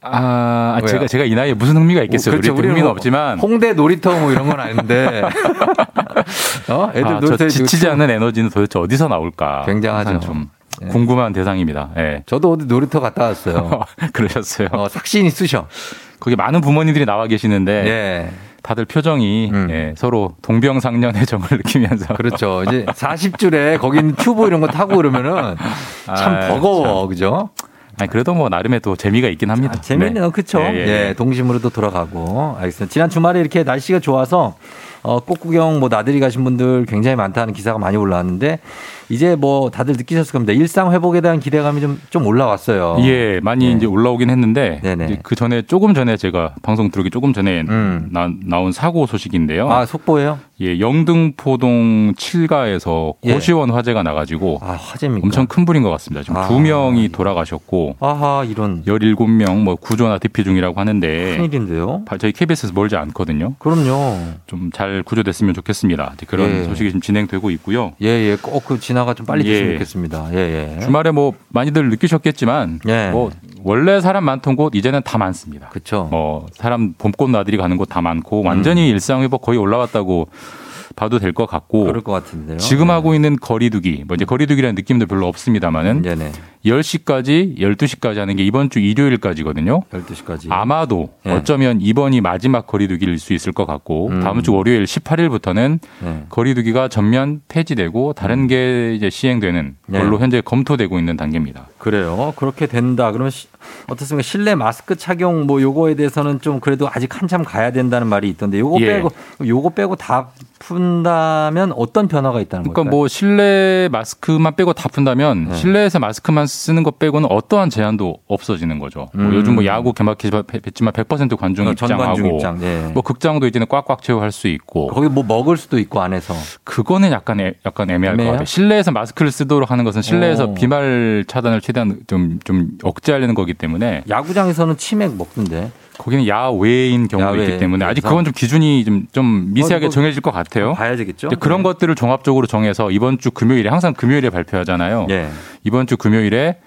아, 왜요? 제가 제가 이 나이에 무슨 흥미가 있겠어요. 그렇죠. 놀이터 흥미는 뭐 없지만 홍대 놀이터 뭐 이런 건 아닌데. 어? 애들 아, 저 놀이터에 지치지 않는 에너지는 도대체 어디서 나올까? 굉장하죠. 좀 예. 궁금한 대상입니다. 예. 저도 어디 놀이터 갔다 왔어요. 그러셨어요. 어, 삭신이 쓰셔. 거기 많은 부모님들이 나와 계시는데 예. 다들 표정이 음. 예, 서로 동병상련의 정을 느끼면서 그렇죠. 이제 40줄에 거기 있는 튜브 이런 거 타고 그러면은 참 아, 버거워. 그죠? 아니 그래도 뭐 나름의 또 재미가 있긴 합니다. 재밌네요. 네. 그쵸? 예, 예, 예, 예. 동심으로도 돌아가고. 알겠습니다. 지난 주말에 이렇게 날씨가 좋아서 어, 꽃구경 뭐 나들이 가신 분들 굉장히 많다는 기사가 많이 올라왔는데 이제 뭐 다들 느끼셨을 겁니다. 일상 회복에 대한 기대감이 좀, 좀 올라왔어요. 예, 많이 네. 이제 올라오긴 했는데 그 전에 조금 전에 제가 방송 들어오기 조금 전에 음. 나, 나온 사고 소식인데요. 아, 속보예요? 예, 영등포동 7가에서 예. 고시원 화재가 나가지고 아, 화재입니까? 엄청 큰 불인 것 같습니다. 지금 아. 두 명이 돌아가셨고 아하, 이런 17명 뭐 구조나 대피 중이라고 하는데 큰일인데요. 바- 저희 KBS에서 멀지 않거든요. 그럼요. 좀 잘 구조됐으면 좋겠습니다. 그런 예. 소식이 지금 진행되고 있고요. 예, 예. 꼭그 진 화가 좀 빨리 됐으면 예. 좋겠습니다. 예, 예. 주말에 뭐 많이들 느끼셨겠지만 예. 뭐 원래 사람 많던 곳 이제는 다 많습니다. 그쵸. 뭐 사람 봄꽃 나들이 가는 곳 다 많고 완전히 일상 회복 거의 올라왔다고 봐도 될 것 같고 그럴 것 같은데요. 지금 하고 있는 거리두기 뭐 이제 거리두기라는 느낌도 별로 없습니다만은 네네. 10시까지 12시까지 하는 게 이번 주 일요일까지거든요. 12시까지. 아마도 예. 어쩌면 이번이 마지막 거리두기일 수 있을 것 같고 음. 다음 주 월요일 18일부터는 네. 거리두기가 전면 폐지되고 다른 게 이제 시행되는 네. 걸로 현재 검토되고 있는 단계입니다. 그래요. 그렇게 된다. 그러면 시- 어떻습니까? 실내 마스크 착용 뭐 요거에 대해서는 좀 그래도 아직 한참 가야 된다는 말이 있던데 요거 예. 빼고 요거 빼고 다 푼다면 어떤 변화가 있다는 그러니까 걸까요? 뭐 실내 마스크만 빼고 다 푼다면 네. 실내에서 마스크만 쓰는 것 빼고는 어떠한 제한도 없어지는 거죠. 뭐 음. 요즘 뭐 야구 개막했지만 100% 관중 어, 전관중 입장하고 입장. 예. 뭐 극장도 이제는 꽉꽉 채워할 수 있고 거기 뭐 먹을 수도 있고 안에서. 그거는 약간 애, 약간 애매할 애매해요? 것 같아요. 실내에서 마스크를 쓰도록 하는 것은 실내에서 오. 비말 차단을 최대한 좀, 좀 억제하려는 거기 때문에 야구장에서는 치맥 먹던데. 거기는 야외인 경우도 야외. 있기 때문에 아직 그래서? 그건 좀 기준이 좀, 좀 미세하게 어, 정해질 것 같아요. 봐야 되겠죠? 그런 것들을 종합적으로 정해서 이번 주 금요일에 항상 금요일에 발표하잖아요. 예. 이번 주 금요일에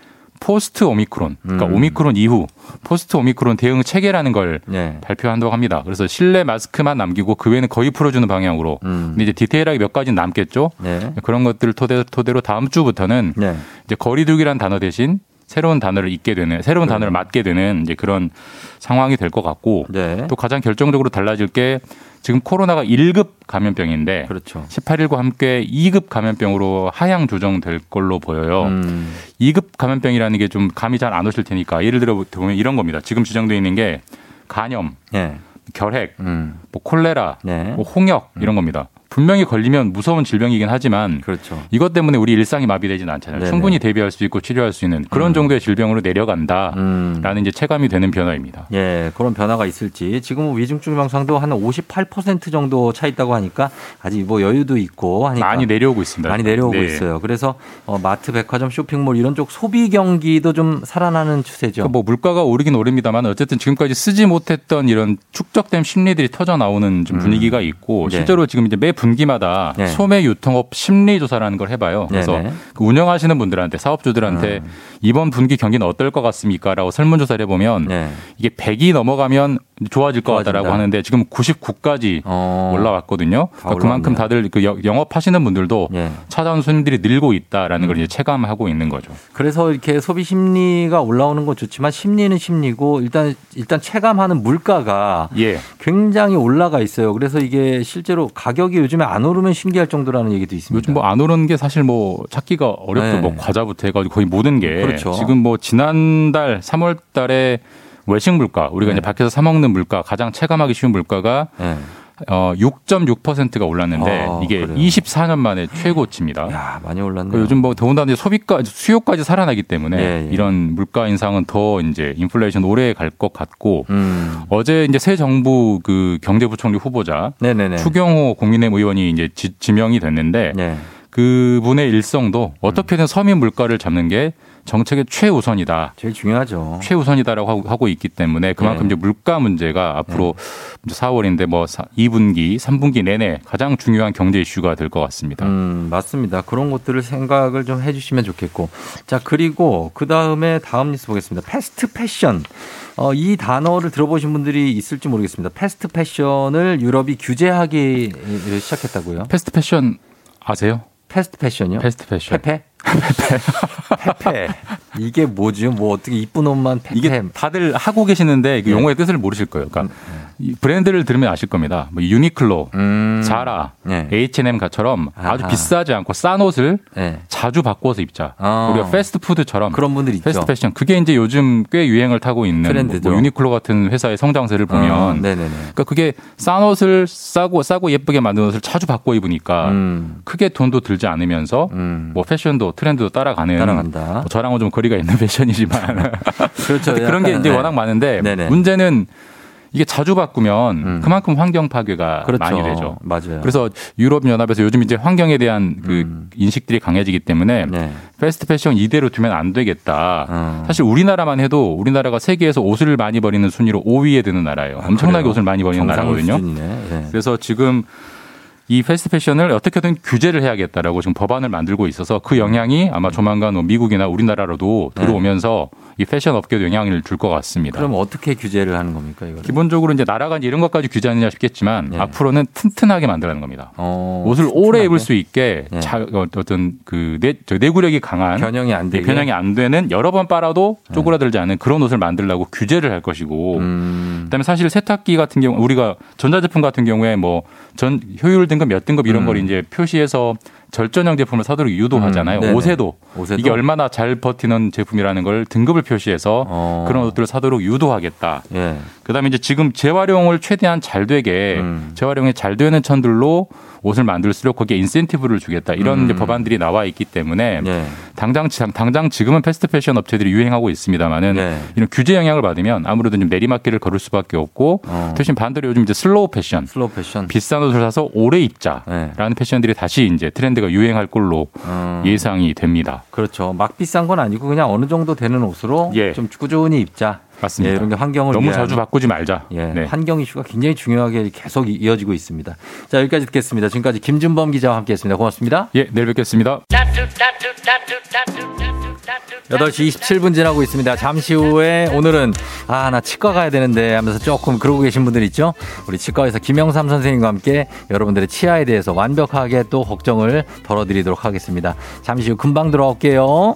포스트 오미크론, 그러니까 음. 오미크론 이후 포스트 오미크론 대응 체계라는 걸 예. 발표한다고 합니다. 그래서 실내 마스크만 남기고 그 외에는 거의 풀어주는 방향으로. 음. 근데 이제 디테일하게 몇 가지는 남겠죠. 네. 그런 것들을 토대, 토대로 다음 주부터는 네. 이제 거리두기란 단어 대신 새로운 단어를 잊게 되는 새로운 네. 단어를 맞게 되는 이제 그런 상황이 될 것 같고 네. 또 가장 결정적으로 달라질 게 지금 코로나가 1급 감염병인데 그렇죠. 18일과 함께 2급 감염병으로 하향 조정될 걸로 보여요. 음. 2급 감염병이라는 게 좀 감이 잘 안 오실 테니까 예를 들어 보면 이런 겁니다. 지금 지정되어 있는 게 간염, 예. 결핵, 음. 뭐 콜레라, 네. 뭐 홍역 이런 겁니다. 분명히 걸리면 무서운 질병이긴 하지만 그렇죠. 이것 때문에 우리 일상이 마비되지는 않잖아요. 네네. 충분히 대비할 수 있고 치료할 수 있는 그런 음. 정도의 질병으로 내려간다라는 음. 이제 체감이 되는 변화입니다. 예, 그런 변화가 있을지 지금 위중증 망상도 한 58% 정도 차 있다고 하니까 아직 뭐 여유도 있고 하니까 많이 내려오고 있습니다. 많이 내려오고 네. 있어요. 그래서 어, 마트, 백화점, 쇼핑몰 이런 쪽 소비 경기도 좀 살아나는 추세죠. 그러니까 뭐 물가가 오르긴 오릅니다만 어쨌든 지금까지 쓰지 못했던 이런 축적된 심리들이 터져 나오는 좀 음. 분위기가 있고 네. 실제로 지금 이제 매 분기마다 네. 소매 유통업 심리 조사라는 걸 해봐요. 그래서. 그 운영하시는 분들한테 사업주들한테 음. 이번 분기 경기는 어떨 것 같습니까?라고 설문조사를 해보면 네. 이게 100이 넘어가면 좋아질 것 좋아진다. 같다라고 하는데 지금 99까지 어. 올라왔거든요. 다 그러니까 그만큼. 다들 그 여- 영업하시는 분들도 예. 찾아온 손님들이 늘고 있다라는 음. 걸 이제 체감하고 있는 거죠. 그래서 이렇게 소비 심리가 올라오는 건 좋지만 심리는 심리고 일단 일단 체감하는 물가가 예. 굉장히 올라가 있어요. 그래서 이게 실제로 가격이 요즘에 안 오르면 신기할 정도라는 얘기도 있습니다. 요즘 뭐 안 오르는 게 사실 뭐 찾기가 어렵죠. 네. 뭐 과자부터 해가지고 거의 모든 게 그렇죠. 지금 뭐 지난달 3월달에 외식 물가 우리가 네. 이제 밖에서 사 먹는 물가 가장 체감하기 쉬운 물가가 예. 어 6.6%가 올랐는데 아, 이게 그래요? 24년 만에 최고치입니다. 야, 많이 올랐네요. 그 요즘 뭐 더군다나 소비가 수요까지 살아나기 때문에 예, 예. 이런 물가 인상은 더 이제 인플레이션 오래 갈 것 같고 음. 어제 이제 새 정부 그 경제부총리 후보자 네네네. 추경호 국민의힘 의원이 이제 지, 지명이 됐는데 네. 그분의 일성도 어떻게든 서민 물가를 잡는 게 정책의 최우선이다. 제일 중요하죠. 최우선이다라고 하고- 있기 때문에 그만큼 네. 이제 물가 문제가 앞으로 4월인데 뭐 2분기, 3분기 내내 가장 중요한 경제 이슈가 될 것 같습니다. 음, 맞습니다. 그런 것들을 생각을 좀 해주시면 좋겠고. 자, 그리고 그 다음에 다음 뉴스 보겠습니다. 패스트 패션. 어, 이 단어를 들어보신 분들이 있을지 모르겠습니다. 패스트 패션을 유럽이 규제하기 시작했다고요? 패스트 패션 아세요? 패스트 패션이요? 패스트 패션. 페페? 페페. 이게 뭐죠? 뭐 어떻게 이쁜 옷만 팩 이게 다들 하고 계시는데 그 예. 용어의 뜻을 모르실 거예요. 음, 그러니까 이 브랜드를 들으면 아실 겁니다. 뭐 유니클로, 음. 자라, 예. H&M처럼 아주 아하. 비싸지 않고 싼 옷을 예. 자주 바꿔서 입자. 어. 우리가 패스트푸드처럼 그런 분들 있죠. 패스트 패션 그게 이제 요즘 꽤 유행을 타고 있는 트렌드죠. 뭐 유니클로 같은 회사의 성장세를 보면 어. 그러니까 그게 싼 옷을 싸고 싸고 예쁘게 만든 옷을 자주 바꿔 입으니까 음. 크게 돈도 들지 않으면서 음. 뭐 패션도 트렌드도 따라가는 따라간다. 뭐 저랑은 좀 거리가 있는 패션이지만 그렇죠. 그런 게 이제 네. 워낙 많은데 네네. 문제는 이게 자주 바꾸면 음. 그만큼 환경 파괴가 그렇죠. 많이 되죠. 맞아요. 그래서 유럽 연합에서 요즘 이제 환경에 대한 그 음. 인식들이 강해지기 때문에 네. 패스트 패션 이대로 두면 안 되겠다. 어. 사실 우리나라만 해도 우리나라가 세계에서 옷을 많이 버리는 순위로 5위에 드는 나라예요. 엄청나게 아? 옷을 많이 버리는 나라거든요. 예. 그래서 지금 이 패스트 패션을 어떻게든 규제를 해야겠다라고 지금 법안을 만들고 있어서 그 영향이 아마 조만간 뭐 미국이나 우리나라로도 들어오면서 이 패션 업계도 영향을 줄 것 같습니다. 그럼 어떻게 규제를 하는 겁니까, 이거? 기본적으로 이제 나라가 이제 이런 것까지 규제하느냐 싶겠지만 예. 앞으로는 튼튼하게 만들라는 겁니다. 어, 옷을 오래 입을 수 있게 예. 자, 어, 어떤 그 내, 저 내구력이 강한 변형이 안 네, 되게. 변형이 안 되는 여러 번 빨아도 쪼그라들지 않는 그런 옷을 만들려고 규제를 할 것이고 음. 그다음에 사실 세탁기 같은 경우 우리가 전자제품 같은 경우에 뭐 전 효율 등급 몇 등급 이런 음. 걸 이제 표시해서 절전형 제품을 사도록 유도하잖아요. 음. 옷에도. 옷에도? 이게 얼마나 잘 버티는 제품이라는 걸 등급을 표시해서 어. 그런 옷들을 사도록 유도하겠다. 예. 그다음에 이제 지금 재활용을 최대한 잘 되게 음. 재활용이 잘 되는 천들로 옷을 만들수록 거기에 인센티브를 주겠다 이런 음. 법안들이 나와 있기 때문에 예. 당장 지- 당장 지금은 패스트 패션 업체들이 유행하고 있습니다만은 네. 이런 규제 영향을 받으면 아무래도 좀 내리막길을 걸을 수밖에 없고 어. 대신 반대로 요즘 이제 슬로우 패션 슬로우 패션. 비싼 옷을 사서 오래 입자라는 네. 패션들이 다시 이제 트렌드가 유행할 걸로 어. 예상이 됩니다. 그렇죠. 막 비싼 건 아니고 그냥 어느 정도 되는 옷으로 예. 좀 꾸준히 입자. 맞습니다. 예, 이런 게 환경을 너무 위한 자주 바꾸지 말자. 예, 네. 환경 이슈가 굉장히 중요하게 계속 이- 이어지고 있습니다. 자, 여기까지 듣겠습니다. 지금까지 김준범 기자와 함께 했습니다. 고맙습니다. 예, 내일 뵙겠습니다. 8시 27분 지나고 있습니다. 잠시 후에 오늘은 아, 나 치과 가야 되는데 하면서 조금 그러고 계신 분들 있죠? 우리 치과에서 김영삼 선생님과 함께 여러분들의 치아에 대해서 완벽하게 또 걱정을 덜어드리도록 하겠습니다. 잠시 후 금방 들어올게요.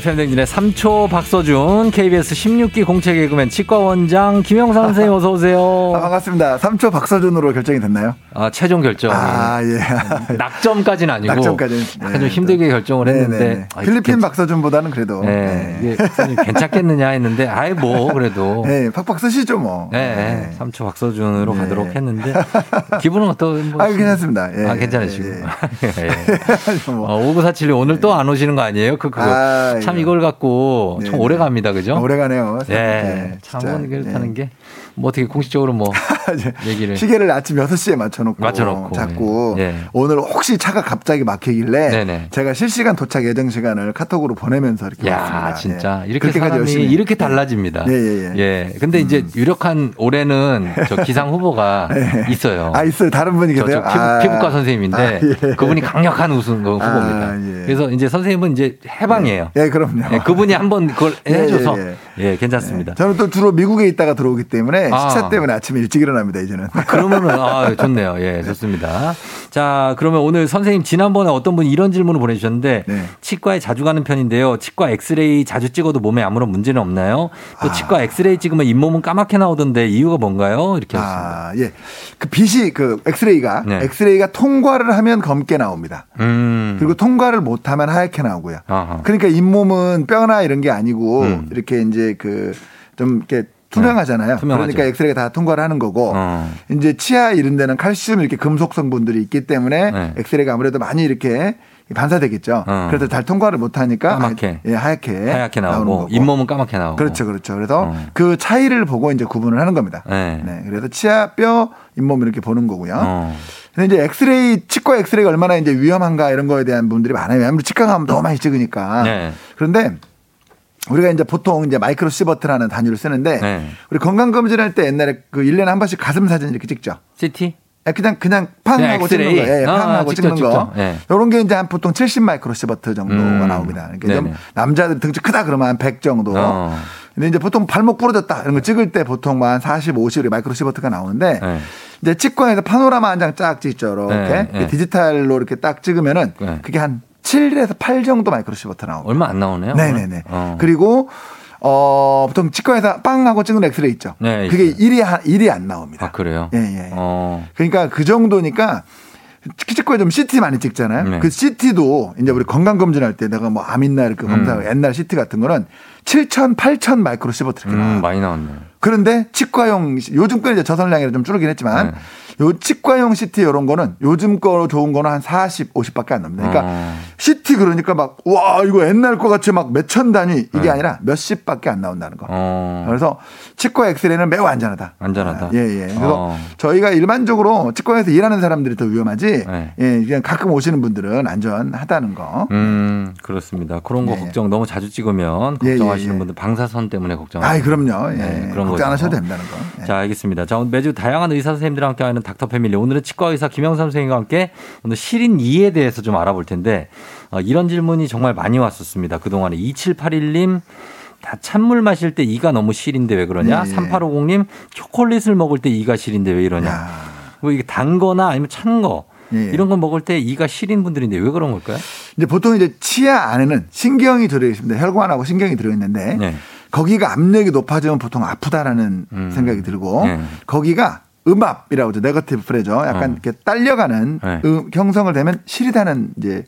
FM 댕진의 3초 박서준, KBS 16기 공채 개그맨 치과원장 김영삼 선생님 어서 오세요. 아, 반갑습니다. 3초 박서준으로 결정이 됐나요? 아, 최종 결정. 아, 예. 낙점까지는 아니고 낙점까지는. 약간 좀 힘들게 결정을 했는데 네네. 아, 필리핀 괜찮- 박서준보다는 그래도. 네, 네. 괜찮겠느냐 했는데 아이 뭐 그래도 네, 팍팍 쓰시죠, 뭐. 네, 3초 박서준으로 네. 가도록 했는데 기분은 어떤 뭐 아, 괜찮습니다. 예. 아, 괜찮으시고. 예, 예. 뭐. 어, 5947님 오늘 또 안 오시는 거 아니에요? 그, 그거. 아, 참. 이걸 갖고 참 네, 오래 네. 갑니다. 그죠? 오래 가네요. 예. 네, 참. 이렇다는 네. 게뭐 어떻게 공식적으로 뭐 얘기를. 시계를 아침 6시에 맞춰놓고, 맞춰놓고, 자꾸 예. 오늘 혹시 차가 갑자기 막히길래 네네. 제가 실시간 도착 예정 시간을 카톡으로 보내면서 이렇게 야, 왔습니다. 진짜. 예. 이렇게 사람이 열심히. 이렇게 달라집니다. 예, 예, 예. 근데 이제 유력한 올해는 저 기상 후보가 있어요. 아, 있어요. 다른 분이 저, 계세요? 저 피부, 아. 피부 과 선생님인데 아, 예. 그분이 강력한 우승 그 후보입니다. 아, 예. 그래서 이제 선생님은 이제 해방이에요. 예, 그럼요. 예, 그분이 한번 그걸 예, 해줘서 예, 예, 괜찮습니다. 저는 또 주로 미국에 있다가 들어오기 때문에 아. 시차 때문에 아침에 일찍 일어 납니다, 이제는. 그러면은 아 좋네요. 예, 좋습니다. 자, 그러면 오늘 선생님 지난번에 어떤 분이 이런 질문을 보내주셨는데 네. 치과에 자주 가는 편인데요. 치과 엑스레이 자주 찍어도 몸에 아무런 문제는 없나요? 또 아. 치과 엑스레이 찍으면 잇몸은 까맣게 나오던데 이유가 뭔가요? 이렇게 하셨습니다. 아, 예. 그 빛이, 그 엑스레이가, 네. 엑스레이가 통과를 하면 검게 나옵니다. 음. 그리고 통과를 못하면 하얗게 나오고요. 아하. 그러니까 잇몸은 뼈나 이런 게 아니고 음. 이렇게 이제 그 좀 이렇게 투명하잖아요. 네, 투명하죠. 그러니까 엑스레이가 다 통과를 하는 거고 어. 이제 치아 이런 데는 칼슘 이렇게 금속 성분들이 있기 때문에 네. 엑스레이가 아무래도 많이 이렇게 반사되겠죠. 어. 그래서 잘 통과를 못 하니까 까맣게. 예, 하얗게 하얗게 나오는 나오고 거고. 잇몸은 까맣게 나오고. 그렇죠, 그렇죠. 그래서 어. 그 차이를 보고 이제 구분을 하는 겁니다. 네. 네, 그래서 치아, 뼈, 잇몸 이렇게 보는 거고요. 어. 근데 이제 엑스레이, 치과 엑스레이가 얼마나 이제 위험한가 이런 거에 대한 분들이 많아요. 아무래도 치과 가면 너무 많이 찍으니까. 네. 그런데 우리가 이제 보통 이제 마이크로 시버트라는 단위를 쓰는데 네. 우리 건강 검진할 때 옛날에 그 1년에 한 번씩 가슴 사진 이렇게 찍죠. CT? 예, 그냥 그냥 팡하고 그냥 찍는 엑스레이? 거, 예, 아, 팡하고 직접, 찍는 거. 직접. 예. 요런 게 이제 한 보통 70 마이크로 시버트 정도가 음. 나옵니다. 그러니까 좀. 남자들 등치 크다 그러면 한 100 정도. 어. 근데 이제 보통 발목 부러졌다 이런 거 찍을 때 보통 뭐한 40, 50 마이크로 시버트가 나오는데 네. 이제 치과에서 파노라마 한 장 쫙 찍죠. 이렇게 네, 네. 디지털로 이렇게 딱 찍으면은 네. 그게 한 7에서 8 정도 마이크로 시버트 나옵니다. 얼마 안 나오네요. 네네네. 어. 그리고 어 보통 치과에서 빵 하고 찍는 엑스레이 있죠. 네, 그게 있어요. 일이 한 일이 안 나옵니다. 아, 그래요? 예, 예. 어. 그러니까 그 정도니까 치과에 좀 CT 많이 찍잖아요. 네. 그 CT도 이제 우리 건강 검진할 때 내가 뭐 암 있나 이렇게 검사 음. 옛날 CT 같은 거는 7천, 8천 마이크로 시버트 이렇게. 음, 많이 나왔네. 그런데 치과용 요즘 거는 이제 저선량이 좀 줄어긴 했지만 네. 요 치과용 CT 이런 거는 요즘 거 좋은 거는 한 40, 50밖에 안 납니다. 그러니까 어. CT 그러니까 막 와 이거 옛날 거 같이 막 몇 천 단위 이게 네. 아니라 몇십밖에 안 나온다는 거. 어. 그래서 치과 엑스레이는 매우 안전하다. 안전하다. 아, 예, 예. 그래서 어. 저희가 일반적으로 치과에서 일하는 사람들이 더 위험하지. 네. 예, 그냥 가끔 오시는 분들은 안전하다는 거. 음, 그렇습니다. 그런 거 예, 예. 걱정 너무 자주 찍으면 예, 걱정하시는 예, 예. 분들 방사선 때문에 걱정하시는 아이, 그럼요. 예. 네, 그런 걱정. 안 하셔도 된다는 거. 예. 자, 알겠습니다. 자, 오늘 매주 다양한 의사 선생님들과 함께하는 닥터 패밀리. 오늘은 치과 의사 김영삼 선생님과 함께 오늘 실인 이에 대해서 좀 알아볼 텐데 어, 이런 질문이 정말 많이 왔었습니다. 그동안에 2781님 다 찬물 마실 때 이가 너무 시린데 왜 그러냐? 예, 예. 3850님 초콜릿을 먹을 때 이가 시린데 왜 이러냐? 야. 뭐 이게 단 거나 아니면 찬 거. 예, 예. 이런 거 먹을 때 이가 시린 분들인데 왜 그런 걸까요? 이제 보통 이제 치아 안에는 신경이 들어 있습니다. 혈관하고 신경이 들어 있는데 네. 거기가 압력이 높아지면 보통 아프다라는 음. 생각이 들고 네. 거기가 음압이라고 하죠. 네거티브 프레저. 약간 어. 이렇게 딸려가는 네. 음, 형성을 되면 시리다는 이제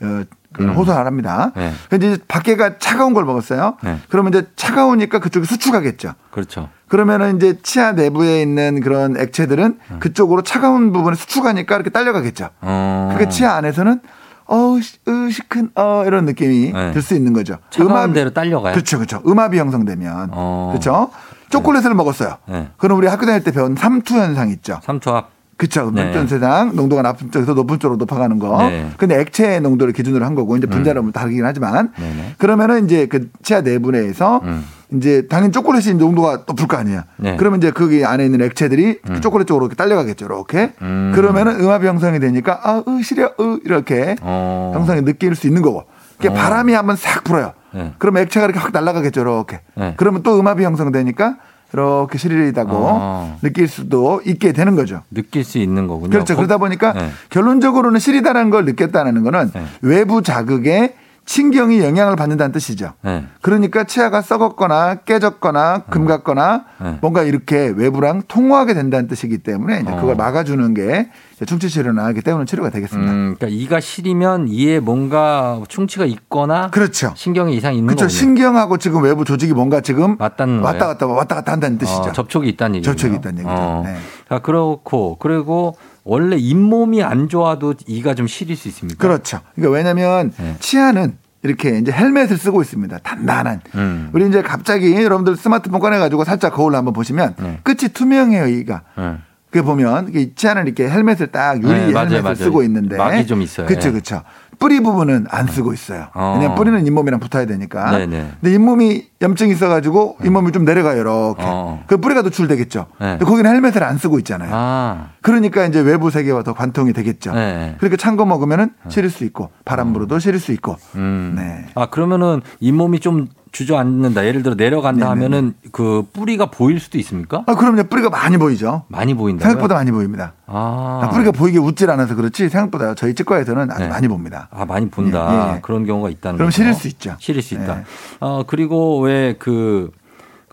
어, 그 음. 호소를 합니다. 네. 근데 이제 밖에가 차가운 걸 먹었어요. 네. 그러면 이제 차가우니까 그쪽에 수축하겠죠. 그렇죠. 그러면은 이제 치아 내부에 있는 그런 액체들은 그쪽으로 차가운 부분에 수축하니까 이렇게 딸려가겠죠. 어. 그게 치아 안에서는 어우 시- 으 시큰 어 이런 느낌이 네. 들수 있는 거죠. 차가운 데로 딸려가요? 그렇죠, 그렇죠. 음압이 형성되면 어. 그렇죠. 초콜릿을 먹었어요. 네. 그럼 우리 학교 다닐 때 배운 삼투 현상 있죠. 삼투압. 그렇죠. 네. 세상 농도가 높은 쪽에서 높은 쪽으로 높아가는 거. 네. 근데 액체 농도를 기준으로 한 거고 이제 분자는 다르긴 하지만 네네. 그러면은 이제 그 치아 내부내에서 음. 이제 당연히 초콜릿이 농도가 높을 거 아니야. 네. 그러면 이제 거기 안에 있는 액체들이 그 초콜릿 쪽으로 이렇게 딸려가겠죠. 이렇게. 음. 그러면은 음압이 형성이 되니까 아, 으, 시려, 으, 이렇게 어. 형성이 느낄 수 있는 거고. 그게 어. 바람이 한번 싹 불어요. 네. 그러면 액체가 이렇게 확 날아가겠죠. 이렇게. 네. 그러면 또 음압이 형성되니까 이렇게 시리다고 어. 느낄 수도 있게 되는 거죠. 느낄 수 있는 거군요. 그렇죠. 거- 그러다 보니까 네. 결론적으로는 시리다라는 걸 느꼈다는 거는 네. 외부 자극에 신경이 영향을 받는다는 뜻이죠. 네. 그러니까 치아가 썩었거나 깨졌거나 금갔거나 네. 뭔가 이렇게 외부랑 통화하게 된다는 뜻이기 때문에 이제 어. 그걸 막아주는 게 충치 치료나 하기 때문에 치료가 되겠습니다. 음, 그러니까 이가 시리면 이에 뭔가 충치가 있거나 그렇죠. 신경에 이상이 있는 그렇죠. 거군요. 신경하고 지금 외부 조직이 뭔가 지금 맞닿는 왔다? 갔다 왔다 갔다 한다는 뜻이죠. 어, 접촉이 있다는 얘기죠. 접촉이 있다는 얘기죠. 네. 자, 그렇고 그리고 원래 잇몸이 안 좋아도 이가 좀 시릴 수 있습니까? 그렇죠. 그러니까 왜냐하면 네. 치아는 이렇게 이제 헬멧을 쓰고 있습니다. 단단한. 음. 우리 이제 갑자기 여러분들 스마트폰 꺼내가지고 살짝 거울로 한번 보시면 네. 끝이 투명해요, 이가. 네. 그게 보면 치아는 이렇게 헬멧을 딱 유리 네, 맞아요, 헬멧을 맞아요. 쓰고 있는데 막이 좀 있어요. 그렇죠, 예. 그렇죠. 뿌리 부분은 안 쓰고 있어요. 어. 왜냐면 뿌리는 잇몸이랑 붙어야 되니까. 네네. 근데 잇몸이 염증이 있어가지고 잇몸이 좀 내려가요, 이렇게. 어. 그 뿌리가 노출되겠죠. 네. 근데 거기는 헬멧을 안 쓰고 있잖아요. 아, 그러니까 이제 외부 세계와 더 관통이 되겠죠. 네. 그러니까 찬 거 먹으면은 시릴 수 있고 바람 불어도 시릴 수 있고. 음. 네. 아 그러면은 잇몸이 좀 주저앉는다. 예를 들어 내려간다 네네네. 하면은 그 뿌리가 보일 수도 있습니까? 아, 그럼요. 뿌리가 많이 보이죠. 많이 보인다. 생각보다 많이 보입니다. 아, 아, 뿌리가 보이게 웃질 않아서 그렇지 생각보다 저희 치과에서는 아주 네. 많이 봅니다. 아 많이 본다. 예, 예. 그런 경우가 있다는 그럼 거죠. 시릴 수 있죠. 시릴 수 있다. 네. 어 그리고 왜그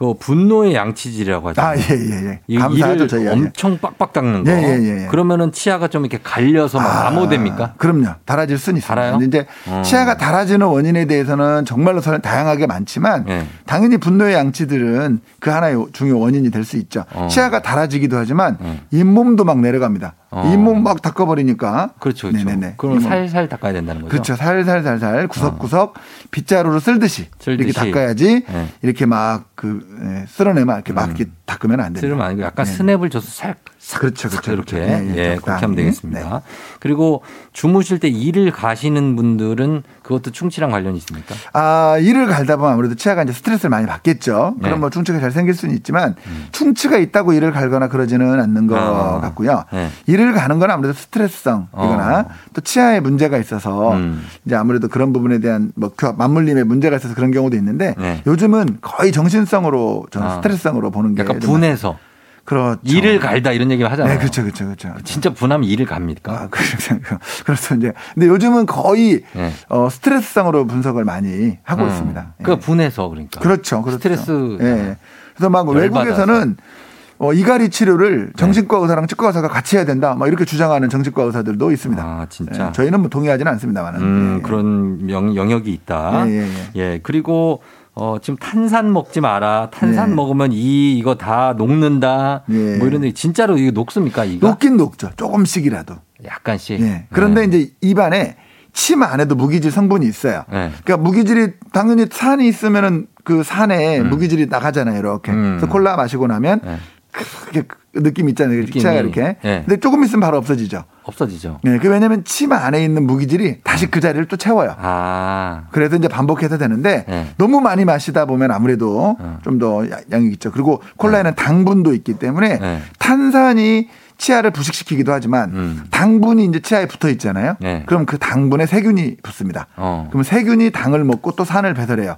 그 분노의 양치질이라고 하죠. 아, 예, 예, 예. 이 감사하죠, 저희가. 엄청 빡빡 닦는 거. 예, 예, 예, 예. 그러면은 치아가 좀 이렇게 갈려서 막 아, 암호됩니까? 그럼요. 달아질 수는 있습니다. 달아요? 근데 이제 어. 치아가 달아지는 원인에 대해서는 정말로 설- 다양하게 많지만 예. 당연히 분노의 양치들은 그 하나의 중요 원인이 될 수 있죠. 어. 치아가 달아지기도 하지만 음. 잇몸도 막 내려갑니다. 어. 잇몸 막 닦아버리니까. 그렇죠, 그렇죠. 네네네. 그럼. 살살 닦아야 된다는 거죠. 그렇죠. 살살살살 구석구석 빗자루로 쓸듯이, 이렇게 쓸듯이. 닦아야지 네. 이렇게 막 그 쓸어내면 이렇게 막 이렇게 닦으면 안 됩니다. 쓰면 아니고 약간 네. 스냅을 줘서 살 그렇죠, 싹 그렇죠. 이렇게 그렇죠. 예, 예, 예, 그렇게 하면. 되겠습니다. 그리고 주무실 때 일을 가시는 분들은 그것도 충치랑 관련이 있습니까? 아, 일을 갈다 보면 아무래도 치아가 이제 스트레스를 많이 받겠죠. 네. 그럼 뭐 충치가 잘 생길 수는 있지만 충치가 있다고 일을 갈거나 그러지는 않는 것 아, 같고요. 네. 일을 가는 건 아무래도 스트레스성이거나 어. 또 치아에 문제가 있어서 음. 이제 아무래도 그런 부분에 대한 뭐 교- 맞물림에 문제가 있어서 그런 경우도 있는데 네. 요즘은 거의 정신성으로 저는 아. 스트레스성으로 보는 게 약간 좀 분해서 그렇죠. 일을 갈다 이런 얘기 하잖아요. 네, 그렇죠, 그렇죠, 그렇죠. 진짜 분하면 일을 갑니까? 아, 그렇죠. 그래서 이제 근데 요즘은 거의 네. 어, 스트레스성으로 분석을 많이 하고 음. 있습니다. 예. 그 분해서 그러니까. 그렇죠, 그렇죠. 스트레스. 예. 그래서 막 열받아서. 외국에서는 어, 이갈이 치료를 정신과 의사랑 치과 의사가 같이 해야 된다. 막 이렇게 주장하는 정신과 의사들도 있습니다. 아, 진짜. 예, 저희는 뭐 동의하지는 않습니다만은. 음, 예. 그런 영, 영역이 있다. 예, 예, 예, 그리고 어, 지금 탄산 먹지 마라. 탄산 네. 먹으면 이 이거 다 녹는다. 예. 뭐 이런 데 진짜로 이거 녹습니까? 이거 녹긴 녹죠. 조금씩이라도. 약간씩. 예. 그런데 네. 이제 입안에 침 안에도 무기질 성분이 있어요. 네. 그러니까 무기질이 당연히 산이 있으면은 그 산에 무기질이 나가잖아요. 이렇게. 음. 그래서 콜라 마시고 나면 네. 그 느낌 있잖아요. 느낌이. 치아가 이렇게. 네. 근데 조금 있으면 바로 없어지죠. 없어지죠. 네, 그 왜냐면 침 안에 있는 무기질이 다시 그 자리를 또 채워요. 아. 그래서 이제 반복해서 되는데 네. 너무 많이 마시다 보면 아무래도 어. 좀더 양이 있죠. 그리고 콜라에는 당분도 있기 때문에 네. 탄산이 치아를 부식시키기도 하지만 음. 당분이 이제 치아에 붙어 있잖아요. 네. 그럼 그 당분에 세균이 붙습니다. 어. 그럼 세균이 당을 먹고 또 산을 배설해요.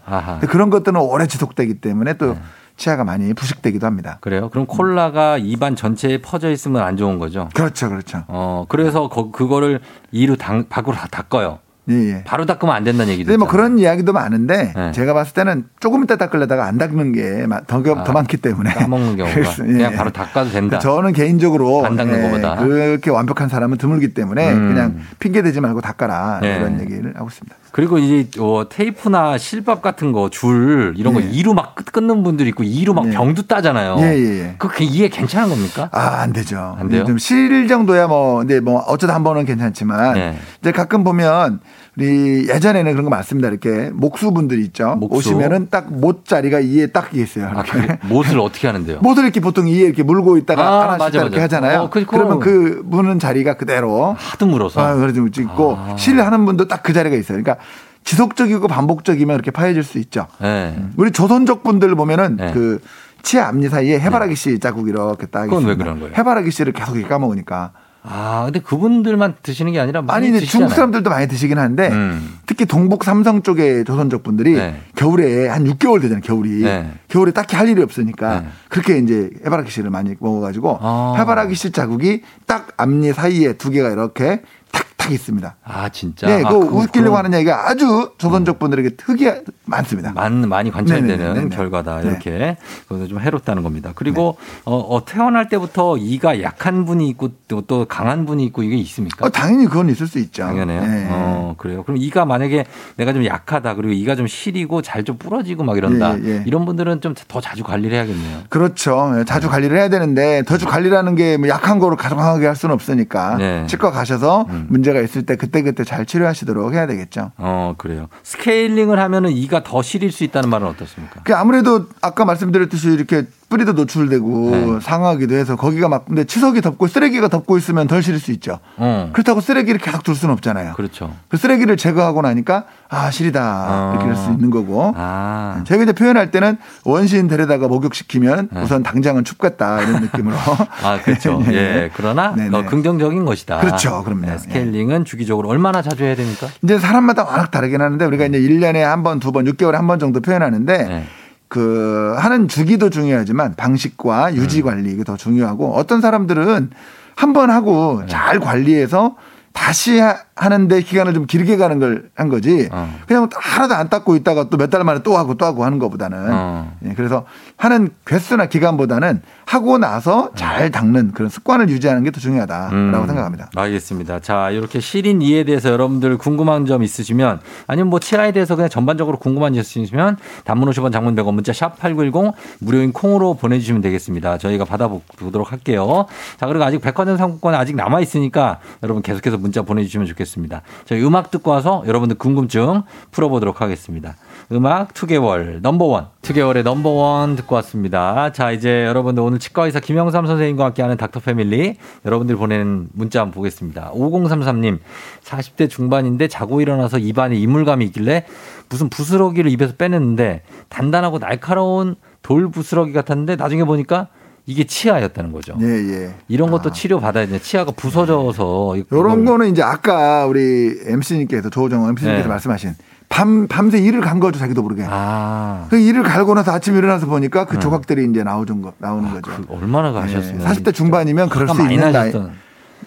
그런 것들은 오래 지속되기 때문에 또 네. 치아가 많이 부식되기도 합니다. 그래요? 그럼 콜라가 입안 전체에 퍼져 있으면 안 좋은 거죠? 그렇죠, 그렇죠. 어, 그래서 거, 그거를 이로 당, 밖으로 다 닦아요. 예, 예. 바로 닦으면 안 된다는 얘기도 근데 뭐 있잖아요. 그런 이야기도 많은데 네. 제가 봤을 때는 조금 이따 닦으려다가 안 닦는 게더 아, 많기 때문에 까먹는 경우가 그래서, 예. 그냥 바로 닦아도 된다. 저는 개인적으로 안 닦는 예, 것보다. 그렇게 완벽한 사람은 드물기 때문에 음. 그냥 핑계 대지 말고 닦아라 네. 이런 얘기를 하고 있습니다. 그리고 이제 어, 테이프나 실밥 같은 거 줄 이런 거 예. 이로 막 끊- 끊는 분들 있고 이로 막 예. 병도 따잖아요. 예, 예, 예. 그 이게 괜찮은 겁니까? 아, 안 되죠. 안 돼요? 좀 실 정도야 뭐, 근데 뭐, 어쩌다 한 번은 괜찮지만, 네. 이제 가끔 보면, 우리 예전에는 그런 거 많습니다. 이렇게 목수분들 있죠. 목수. 오시면은 딱 못 자리가 이에 딱 있어요. 아, 이렇게. 그 못을 어떻게 하는데요? 못을 이렇게 보통 이에 이렇게 물고 있다가 아, 하나씩 맞아, 이렇게 맞아. 하잖아요. 어, 그- 그러면 그 무는 자리가 그대로 하도 물어서. 아, 그래도 찍고 아. 실하는 분도 딱 그 자리가 있어요. 그러니까 지속적이고 반복적이면 이렇게 파여질 수 있죠. 네. 우리 조선족 분들 보면은 네. 그 치아 앞니 사이에 해바라기 씨 자국 이렇게 딱 그건 왜 있습니다. 그런 거예요? 해바라기 씨를 계속 이렇게 까먹으니까 아, 근데 그분들만 드시는 게 아니라 많이 아니. 중국 사람들도 많이 드시긴 하는데 음. 특히 동북 삼성 쪽의 조선족 분들이 네. 겨울에 한 6개월 되잖아요. 겨울이 네. 겨울에 딱히 할 일이 없으니까 네. 그렇게 이제 해바라기 씨를 많이 먹어 가지고 아. 해바라기 씨 자국이 딱 앞니 사이에 두 개가 이렇게 탁 탁 있습니다. 아, 진짜. 네, 아, 그 웃기려고 하는 얘기가 아주 조선족 분들에게 특이 많습니다. 많, 많이 관찰되는 네네네네. 결과다. 네. 이렇게. 그것도 좀 해롭다는 겁니다. 그리고 어, 어, 태어날 때부터 이가 약한 분이 있고 또, 또 강한 분이 있고 이게 있습니까? 어, 당연히 그건 있을 수 있죠. 당연해요. 네. 어, 그래요. 그럼 이가 만약에 내가 좀 약하다. 그리고 이가 좀 시리고 잘 좀 부러지고 막 이런다. 예, 예. 이런 분들은 좀 더 자주 관리를 해야겠네요. 그렇죠. 예, 네. 자주 관리를 해야 되는데 더주 관리라는 게뭐 약한 거로 가정하게 할 수는 없으니까 네. 치과 가셔서 음. 문제가 있을 때 그때그때 잘 치료하시도록 해야 되겠죠. 어, 그래요. 스케일링을 하면은 이가 더 시릴 수 있다는 말은 어떻습니까? 그 아무래도 아까 말씀드렸듯이 이렇게 뿌리도 노출되고 네. 상하기도 해서 거기가 막 근데 치석이 덮고 쓰레기가 덮고 있으면 덜 실을 수 있죠. 어. 그렇다고 쓰레기를 계속 둘 수는 없잖아요. 그렇죠. 그 쓰레기를 제거하고 나니까 아 실이다 이렇게 할 수 있는 거고 아. 저희가 이제 표현할 때는 원시인 데려다가 목욕시키면 네. 우선 당장은 춥겠다 이런 느낌으로 아, 그렇죠. 네. 예. 그러나 네네. 어, 긍정적인 것이다. 그렇죠. 그럼요. 네, 스케일링은 주기적으로 얼마나 자주 해야 됩니까? 이제 사람마다 워낙 다르긴 하는데 우리가 이제 1년에 한 번, 두 번, 6개월에 한 번 정도 표현하는데 네. 그 하는 주기도 중요하지만 방식과 유지 음. 관리 이게 더 중요하고 어떤 사람들은 한 번 하고 네. 잘 관리해서 다시 하- 하는데 기간을 좀 길게 가는 걸 한 거지. 어. 그냥 하나도 안 닦고 있다가 또 몇 달 만에 또 하고 또 하고 하는 것보다는. 어. 예, 그래서 하는 횟수나 기간보다는 하고 나서 잘 닦는 그런 습관을 유지하는 게 더 중요하다라고 음, 생각합니다. 알겠습니다. 자, 이렇게 시린 이에 대해서 여러분들 궁금한 점 있으시면 아니면 뭐 치아에 대해서 그냥 전반적으로 궁금한 점 있으시면 단문 50원 장문 100원 문자 샵 8910 무료인 콩으로 보내주시면 되겠습니다. 저희가 받아보도록 할게요. 자, 그리고 아직 백화점 상품권 아직 남아 있으니까 여러분 계속해서 문자 보내주시면 좋겠습니다. 저희 음악 듣고 와서 여러분들 궁금증 풀어보도록 하겠습니다. 음악 2개월 넘버원 2개월의 넘버원 듣고 왔습니다. 자 이제 여러분들 오늘 치과의사 김영삼 선생님과 함께하는 닥터패밀리 여러분들 보내는 문자 한번 보겠습니다. 5033님 40대 중반인데 자고 일어나서 입안에 이물감이 있길래 무슨 부스러기를 입에서 빼냈는데 단단하고 날카로운 돌 부스러기 같았는데 나중에 보니까 이게 치아였다는 거죠. 예, 예. 이런 것도 치료 받아야 돼. 치아가 부서져서 요런 거는 이제 아까 우리 MC님께서 조정호 MC님께서 네. 말씀하신 밤 밤새 이를 간 거죠 자기도 모르게. 아. 그 이를 갈고 나서 아침에 일어나서 보니까 그 조각들이 이제 나오는 거 나오는 거죠. 얼마나 가셨으면 40대 중반이면 그럴 수 있는 나이.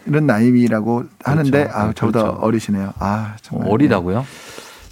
이런 나이라고 하는데 그렇죠. 아 네, 저보다 그렇죠. 어리시네요. 아 정말 어리다고요?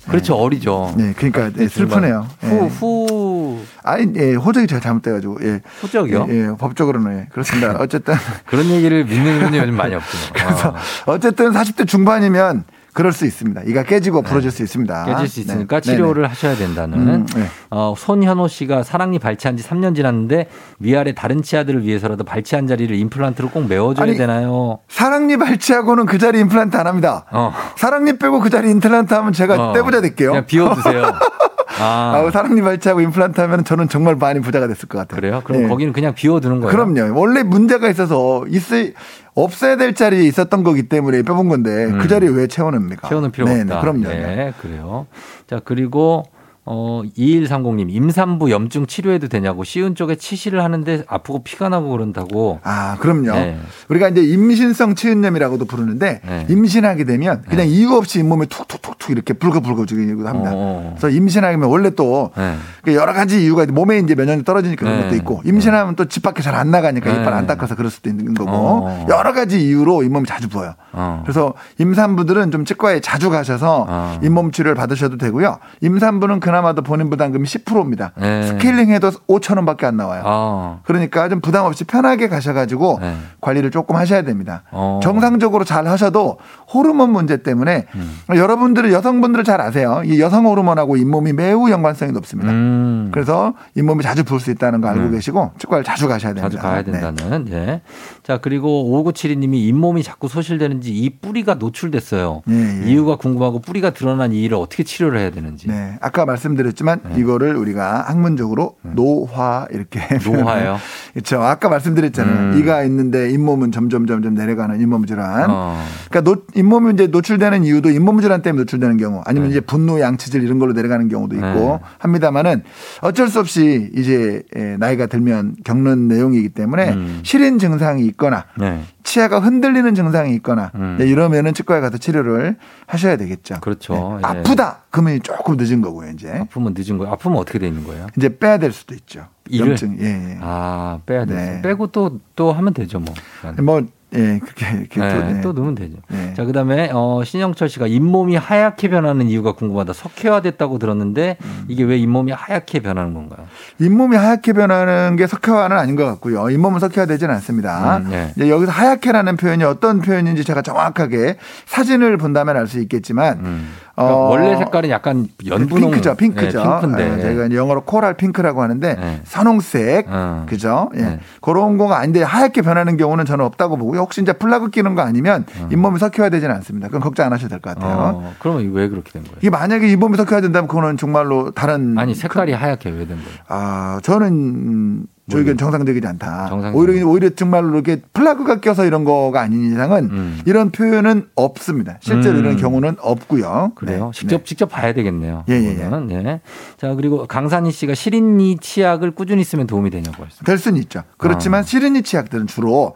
그렇죠, 어리죠. 네, 그러니까 네, 슬프네요. 예. 후, 후. 아니, 예, 호적이 제가 잘못돼가지고, 예. 호적이요? 예, 예, 법적으로는, 예. 그렇습니다. 어쨌든. 그런 얘기를 믿는 분이 요즘 많이 없죠. 그래서 아. 어쨌든 40대 중반이면 그럴 수 있습니다. 이가 깨지고 부러질 수 있습니다. 네. 깨질 수 있으니까 네. 치료를 네네. 하셔야 된다는. 음, 네. 어, 손현호 씨가 사랑니 발치한 지 3년 지났는데 위아래 다른 치아들을 위해서라도 발치한 자리를 임플란트로 꼭 메워줘야 아니, 되나요? 사랑니 발치하고는 그 자리 임플란트 안 합니다. 어. 사랑니 빼고 그 자리 임플란트 하면 제가 어. 떼부자 될게요. 그냥 비워두세요. 아, 아, 사랑니 발치하고 임플란트 하면 저는 정말 많이 부자가 됐을 것 같아요. 그래요? 그럼 예. 거기는 그냥 비워두는 거예요? 그럼요. 원래 문제가 있어서 있을 없어야 될 자리에 있었던 거기 때문에 빼본 건데 그 자리에 왜 채워냅니까? 음. 채우는 필요가 네, 없다. 네, 그럼요. 네, 그래요. 자, 그리고 어 2130님 임산부 염증 치료해도 되냐고 쉬운 쪽에 치실을 하는데 아프고 피가 나고 그런다고. 아, 그럼요. 네. 우리가 이제 임신성 치은염이라고도 부르는데 네. 임신하게 되면 그냥 이유 없이 잇몸에 툭툭툭툭 이렇게 불거불거지기도 합니다. 어. 그래서 임신하게 되면 원래 또 네. 그 여러 가지 이유가 몸에 이제 면역이 떨어지니까 그런 네. 것도 있고 임신하면 또 집 밖에 잘 안 나가니까 네. 이빨 안 닦아서 그럴 수도 있는 거고 어. 여러 가지 이유로 잇몸이 자주 부어요. 어. 그래서 임산부들은 좀 치과에 자주 가셔서 어. 잇몸 치료를 받으셔도 되고요. 임산부는 그 나마도 본인 부담금이 10%입니다. 네. 스케일링 해도 5천 원밖에 안 나와요. 아. 그러니까 좀 부담 없이 편하게 가셔가지고 네. 관리를 조금 하셔야 됩니다. 어. 정상적으로 잘 하셔도 호르몬 문제 때문에 음. 여러분들은 여성분들은 잘 아세요. 이 여성 호르몬하고 잇몸이 매우 연관성이 높습니다. 음. 그래서 잇몸이 자주 부을 수 있다는 거 알고 음. 계시고 치과를 자주 가셔야 됩니다. 자주 가야 네. 된다는. 예. 자, 그리고 5972님이 잇몸이 자꾸 소실되는지 이 뿌리가 노출됐어요. 예, 예. 이유가 궁금하고 뿌리가 드러난 이유를 어떻게 치료를 해야 되는지. 네. 아까 말씀드렸지만 이거를 우리가 학문적으로 노화 이렇게 네. 노화예요? 그렇죠. 아까 말씀드렸잖아요. 음. 이가 있는데 잇몸은 점점 점점 내려가는 잇몸 질환. 어. 그러니까 노, 잇몸이 이제 노출되는 이유도 잇몸 질환 때문에 노출되는 경우 아니면 네. 이제 분노의 양치질 이런 걸로 내려가는 경우도 있고 네. 합니다만은 어쩔 수 없이 이제 에, 나이가 들면 겪는 내용이기 때문에 음. 실인 증상이 있거나 네. 치아가 흔들리는 증상이 있거나 음. 네, 이러면은 치과에 가서 치료를 하셔야 되겠죠. 그렇죠. 네. 예. 아프다. 그러면 조금 늦은 거고요, 이제. 아프면 늦은 거예요. 아프면 어떻게 되는 거예요? 이제 빼야 될 수도 있죠. 이를? 염증. 예, 예. 아, 빼야 돼. 네. 빼고 또, 또 하면 되죠, 뭐. 뭐, 예, 그렇게, 이렇게 네, 또, 네. 또 넣으면 되죠. 네. 자, 그 다음에, 어, 신영철 씨가 잇몸이 하얗게 변하는 이유가 궁금하다. 석회화됐다고 들었는데, 음. 이게 왜 잇몸이 하얗게 변하는 건가요? 잇몸이 하얗게 변하는 게 석회화는 아닌 것 같고요. 잇몸은 석회화되지는 않습니다. 음, 네. 이제 여기서 하얗게라는 표현이 어떤 표현인지 제가 정확하게 사진을 본다면 알 수 있겠지만, 음. 어, 그러니까 원래 색깔은 약간 연분홍. 핑크죠, 핑크죠. 네, 핑크인데. 어, 저희가 이제 영어로 코랄 핑크라고 하는데 네. 선홍색, 어. 그죠? 예, 네. 그런 거가 아닌데 하얗게 변하는 경우는 저는 없다고 보고요. 혹시 이제 플라그 끼는 거 아니면 어. 잇몸이 석회화 되지는 않습니다. 그건 걱정 안 하셔도 될 것 같아요. 어, 그러면 왜 그렇게 된 거예요? 이게 만약에 잇몸이 석회화 된다면 그거는 정말로 다른 아니, 색깔이 하얗게 왜 된 거예요? 아, 저는 음, 저 의견 정상적이지 않다. 오히려 오히려 정말로 이렇게 플라그가 껴서 이런 거가 아닌 이상은 음. 이런 표현은 없습니다. 실제로 음. 이런 경우는 없고요. 그래요? 네. 직접 직접 봐야 되겠네요. 예, 예, 그거는. 예. 자 그리고 강산희 씨가 시린니 치약을 꾸준히 쓰면 도움이 되냐고 했습니다. 될 수는 있죠. 그렇지만 어. 시르니 치약들은 주로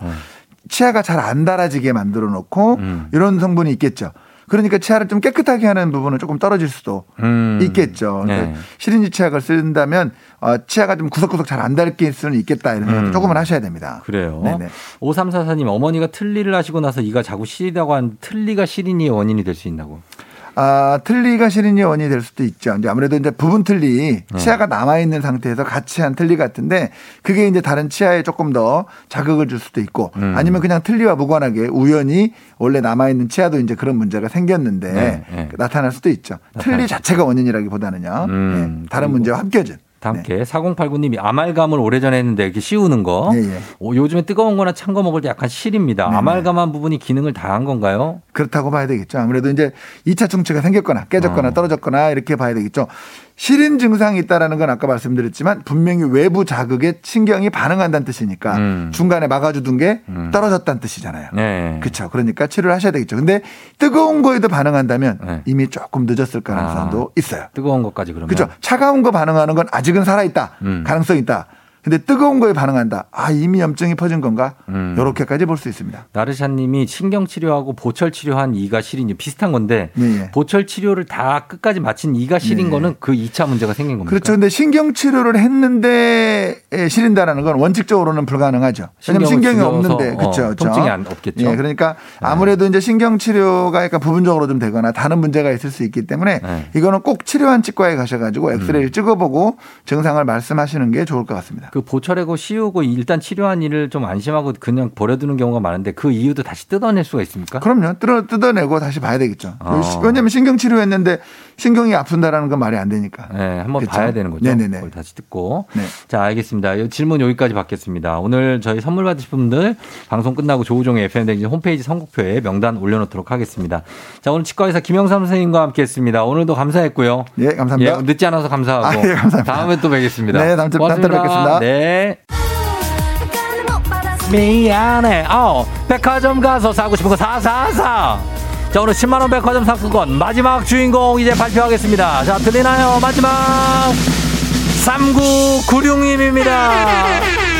치아가 잘 안 달아지게 만들어 놓고 음. 이런 성분이 있겠죠. 그러니까 치아를 좀 깨끗하게 하는 부분은 조금 떨어질 수도 음. 있겠죠. 그러니까 네. 시린지 치약을 쓴다면 어, 치아가 좀 구석구석 잘 안 닳을 수는 있겠다 이런 생각 음. 조금은 하셔야 됩니다. 그래요. 네네. 5344님 어머니가 틀니를 하시고 나서 이가 자꾸 시리다고 한 틀니가 시린이의 원인이 될 수 있나고. 아, 틀니가 시린이 원인이 될 수도 있죠. 이제 아무래도 이제 부분 틀니, 네. 치아가 남아 있는 상태에서 같이 한 틀니 같은데 그게 이제 다른 치아에 조금 더 자극을 줄 수도 있고 음. 아니면 그냥 틀니와 무관하게 우연히 원래 남아 있는 치아도 이제 그런 문제가 생겼는데 네, 네. 나타날 수도 있죠. 틀니 자체가 원인이라기보다는요. 음, 네, 다른 문제와 함께진. 다 함께 4089님이 아말감을 오래전에 했는데 이렇게 씌우는 거. 예, 예. 어, 요즘에 뜨거운 거나 찬 거 먹을 때 약간 시립니다. 네네. 아말감한 부분이 기능을 다 한 건가요? 그렇다고 봐야 되겠죠. 아무래도 이제 2차 충치가 생겼거나 깨졌거나 어. 떨어졌거나 이렇게 봐야 되겠죠. 시린 증상이 있다라는 건 아까 말씀드렸지만 분명히 외부 자극에 신경이 반응한다는 뜻이니까 음. 중간에 막아주던 게 떨어졌다는 뜻이잖아요. 네. 그렇죠. 그러니까 치료를 하셔야 되겠죠. 근데 뜨거운 거에도 반응한다면 네. 이미 조금 늦었을 가능성도 있어요. 뜨거운 것까지 그러면. 그렇죠. 차가운 거 반응하는 건 아직은 살아 있다. 음. 가능성이 있다. 근데 뜨거운 거에 반응한다. 아 이미 염증이 퍼진 건가? 음. 이렇게까지 볼 수 있습니다. 나르샤님이 신경 치료하고 보철 치료한 이가 시린이 비슷한 건데 예, 예. 보철 치료를 다 끝까지 마친 이가 시린 예. 거는 그 2차 문제가 생긴 겁니까? 그렇죠. 근데 신경 치료를 했는데 에, 시린다라는 건 원칙적으로는 불가능하죠. 왜냐면 신경을 신경이 없는데 어, 그렇죠. 그렇죠. 통증이 안- 없겠죠. 예, 그러니까 아무래도 이제 신경 치료가 약간 부분적으로 좀 되거나 다른 문제가 있을 수 있기 때문에 네. 이거는 꼭 치료한 치과에 가셔가지고 음. 엑스레이를 찍어보고 증상을 말씀하시는 게 좋을 것 같습니다. 그 보철하고 씌우고 일단 치료한 일을 좀 안심하고 그냥 버려두는 경우가 많은데 그 이유도 다시 뜯어낼 수가 있습니까? 그럼요. 뜯어, 뜯어내고 다시 봐야 되겠죠. 어. 왜냐하면 신경 치료했는데 신경이 아픈다라는 건 말이 안 되니까. 네, 한번 그렇죠. 봐야 되는 거죠. 네네네. 다시 듣고. 네. 자, 알겠습니다. 이 질문 여기까지 받겠습니다. 오늘 저희 선물 받으실 분들 방송 끝나고 조우종의 FM댕진 홈페이지 선곡표에 명단 올려놓도록 하겠습니다. 자, 오늘 치과의사 김영삼 선생님과 함께 했습니다. 오늘도 감사했고요. 예, 감사합니다. 예, 늦지 않아서 감사하고. 아, 예, 감사합니다. 다음에 또 뵙겠습니다. 네, 다음 주- 주에. 뵙겠습니다. 네. 미안해. 어, 백화점 가서 사고 싶은 거 사사사. 자, 오늘 10만원 백화점 상품권 마지막 주인공 이제 발표하겠습니다. 자, 들리나요? 마지막 3996님입니다.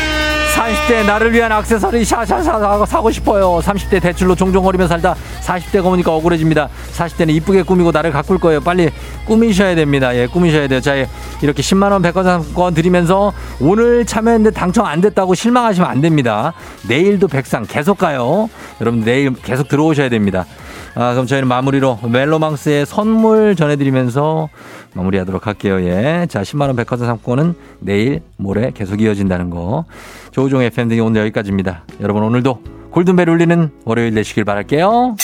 30대 나를 위한 액세서리 샤샤샤 사고 싶어요. 30대 대출로 종종 거리며 살다 40대가 오니까 억울해집니다. 40대는 이쁘게 꾸미고 나를 가꿀 거예요. 빨리 꾸미셔야 됩니다. 예, 꾸미셔야 돼요. 자, 예, 이렇게 10만 원 백화점권 드리면서 오늘 참여했는데 당첨 안 됐다고 실망하시면 안 됩니다. 내일도 백상 계속 가요. 여러분 내일 계속 들어오셔야 됩니다. 아, 그럼 저희는 마무리로 멜로망스의 선물 전해드리면서 마무리하도록 할게요. 예. 자, 10만원 백화점 상품권은 내일, 모레 계속 이어진다는 거. 조우종 FM 등이 오늘 여기까지입니다. 여러분 오늘도 골든벨 울리는 월요일 되시길 바랄게요.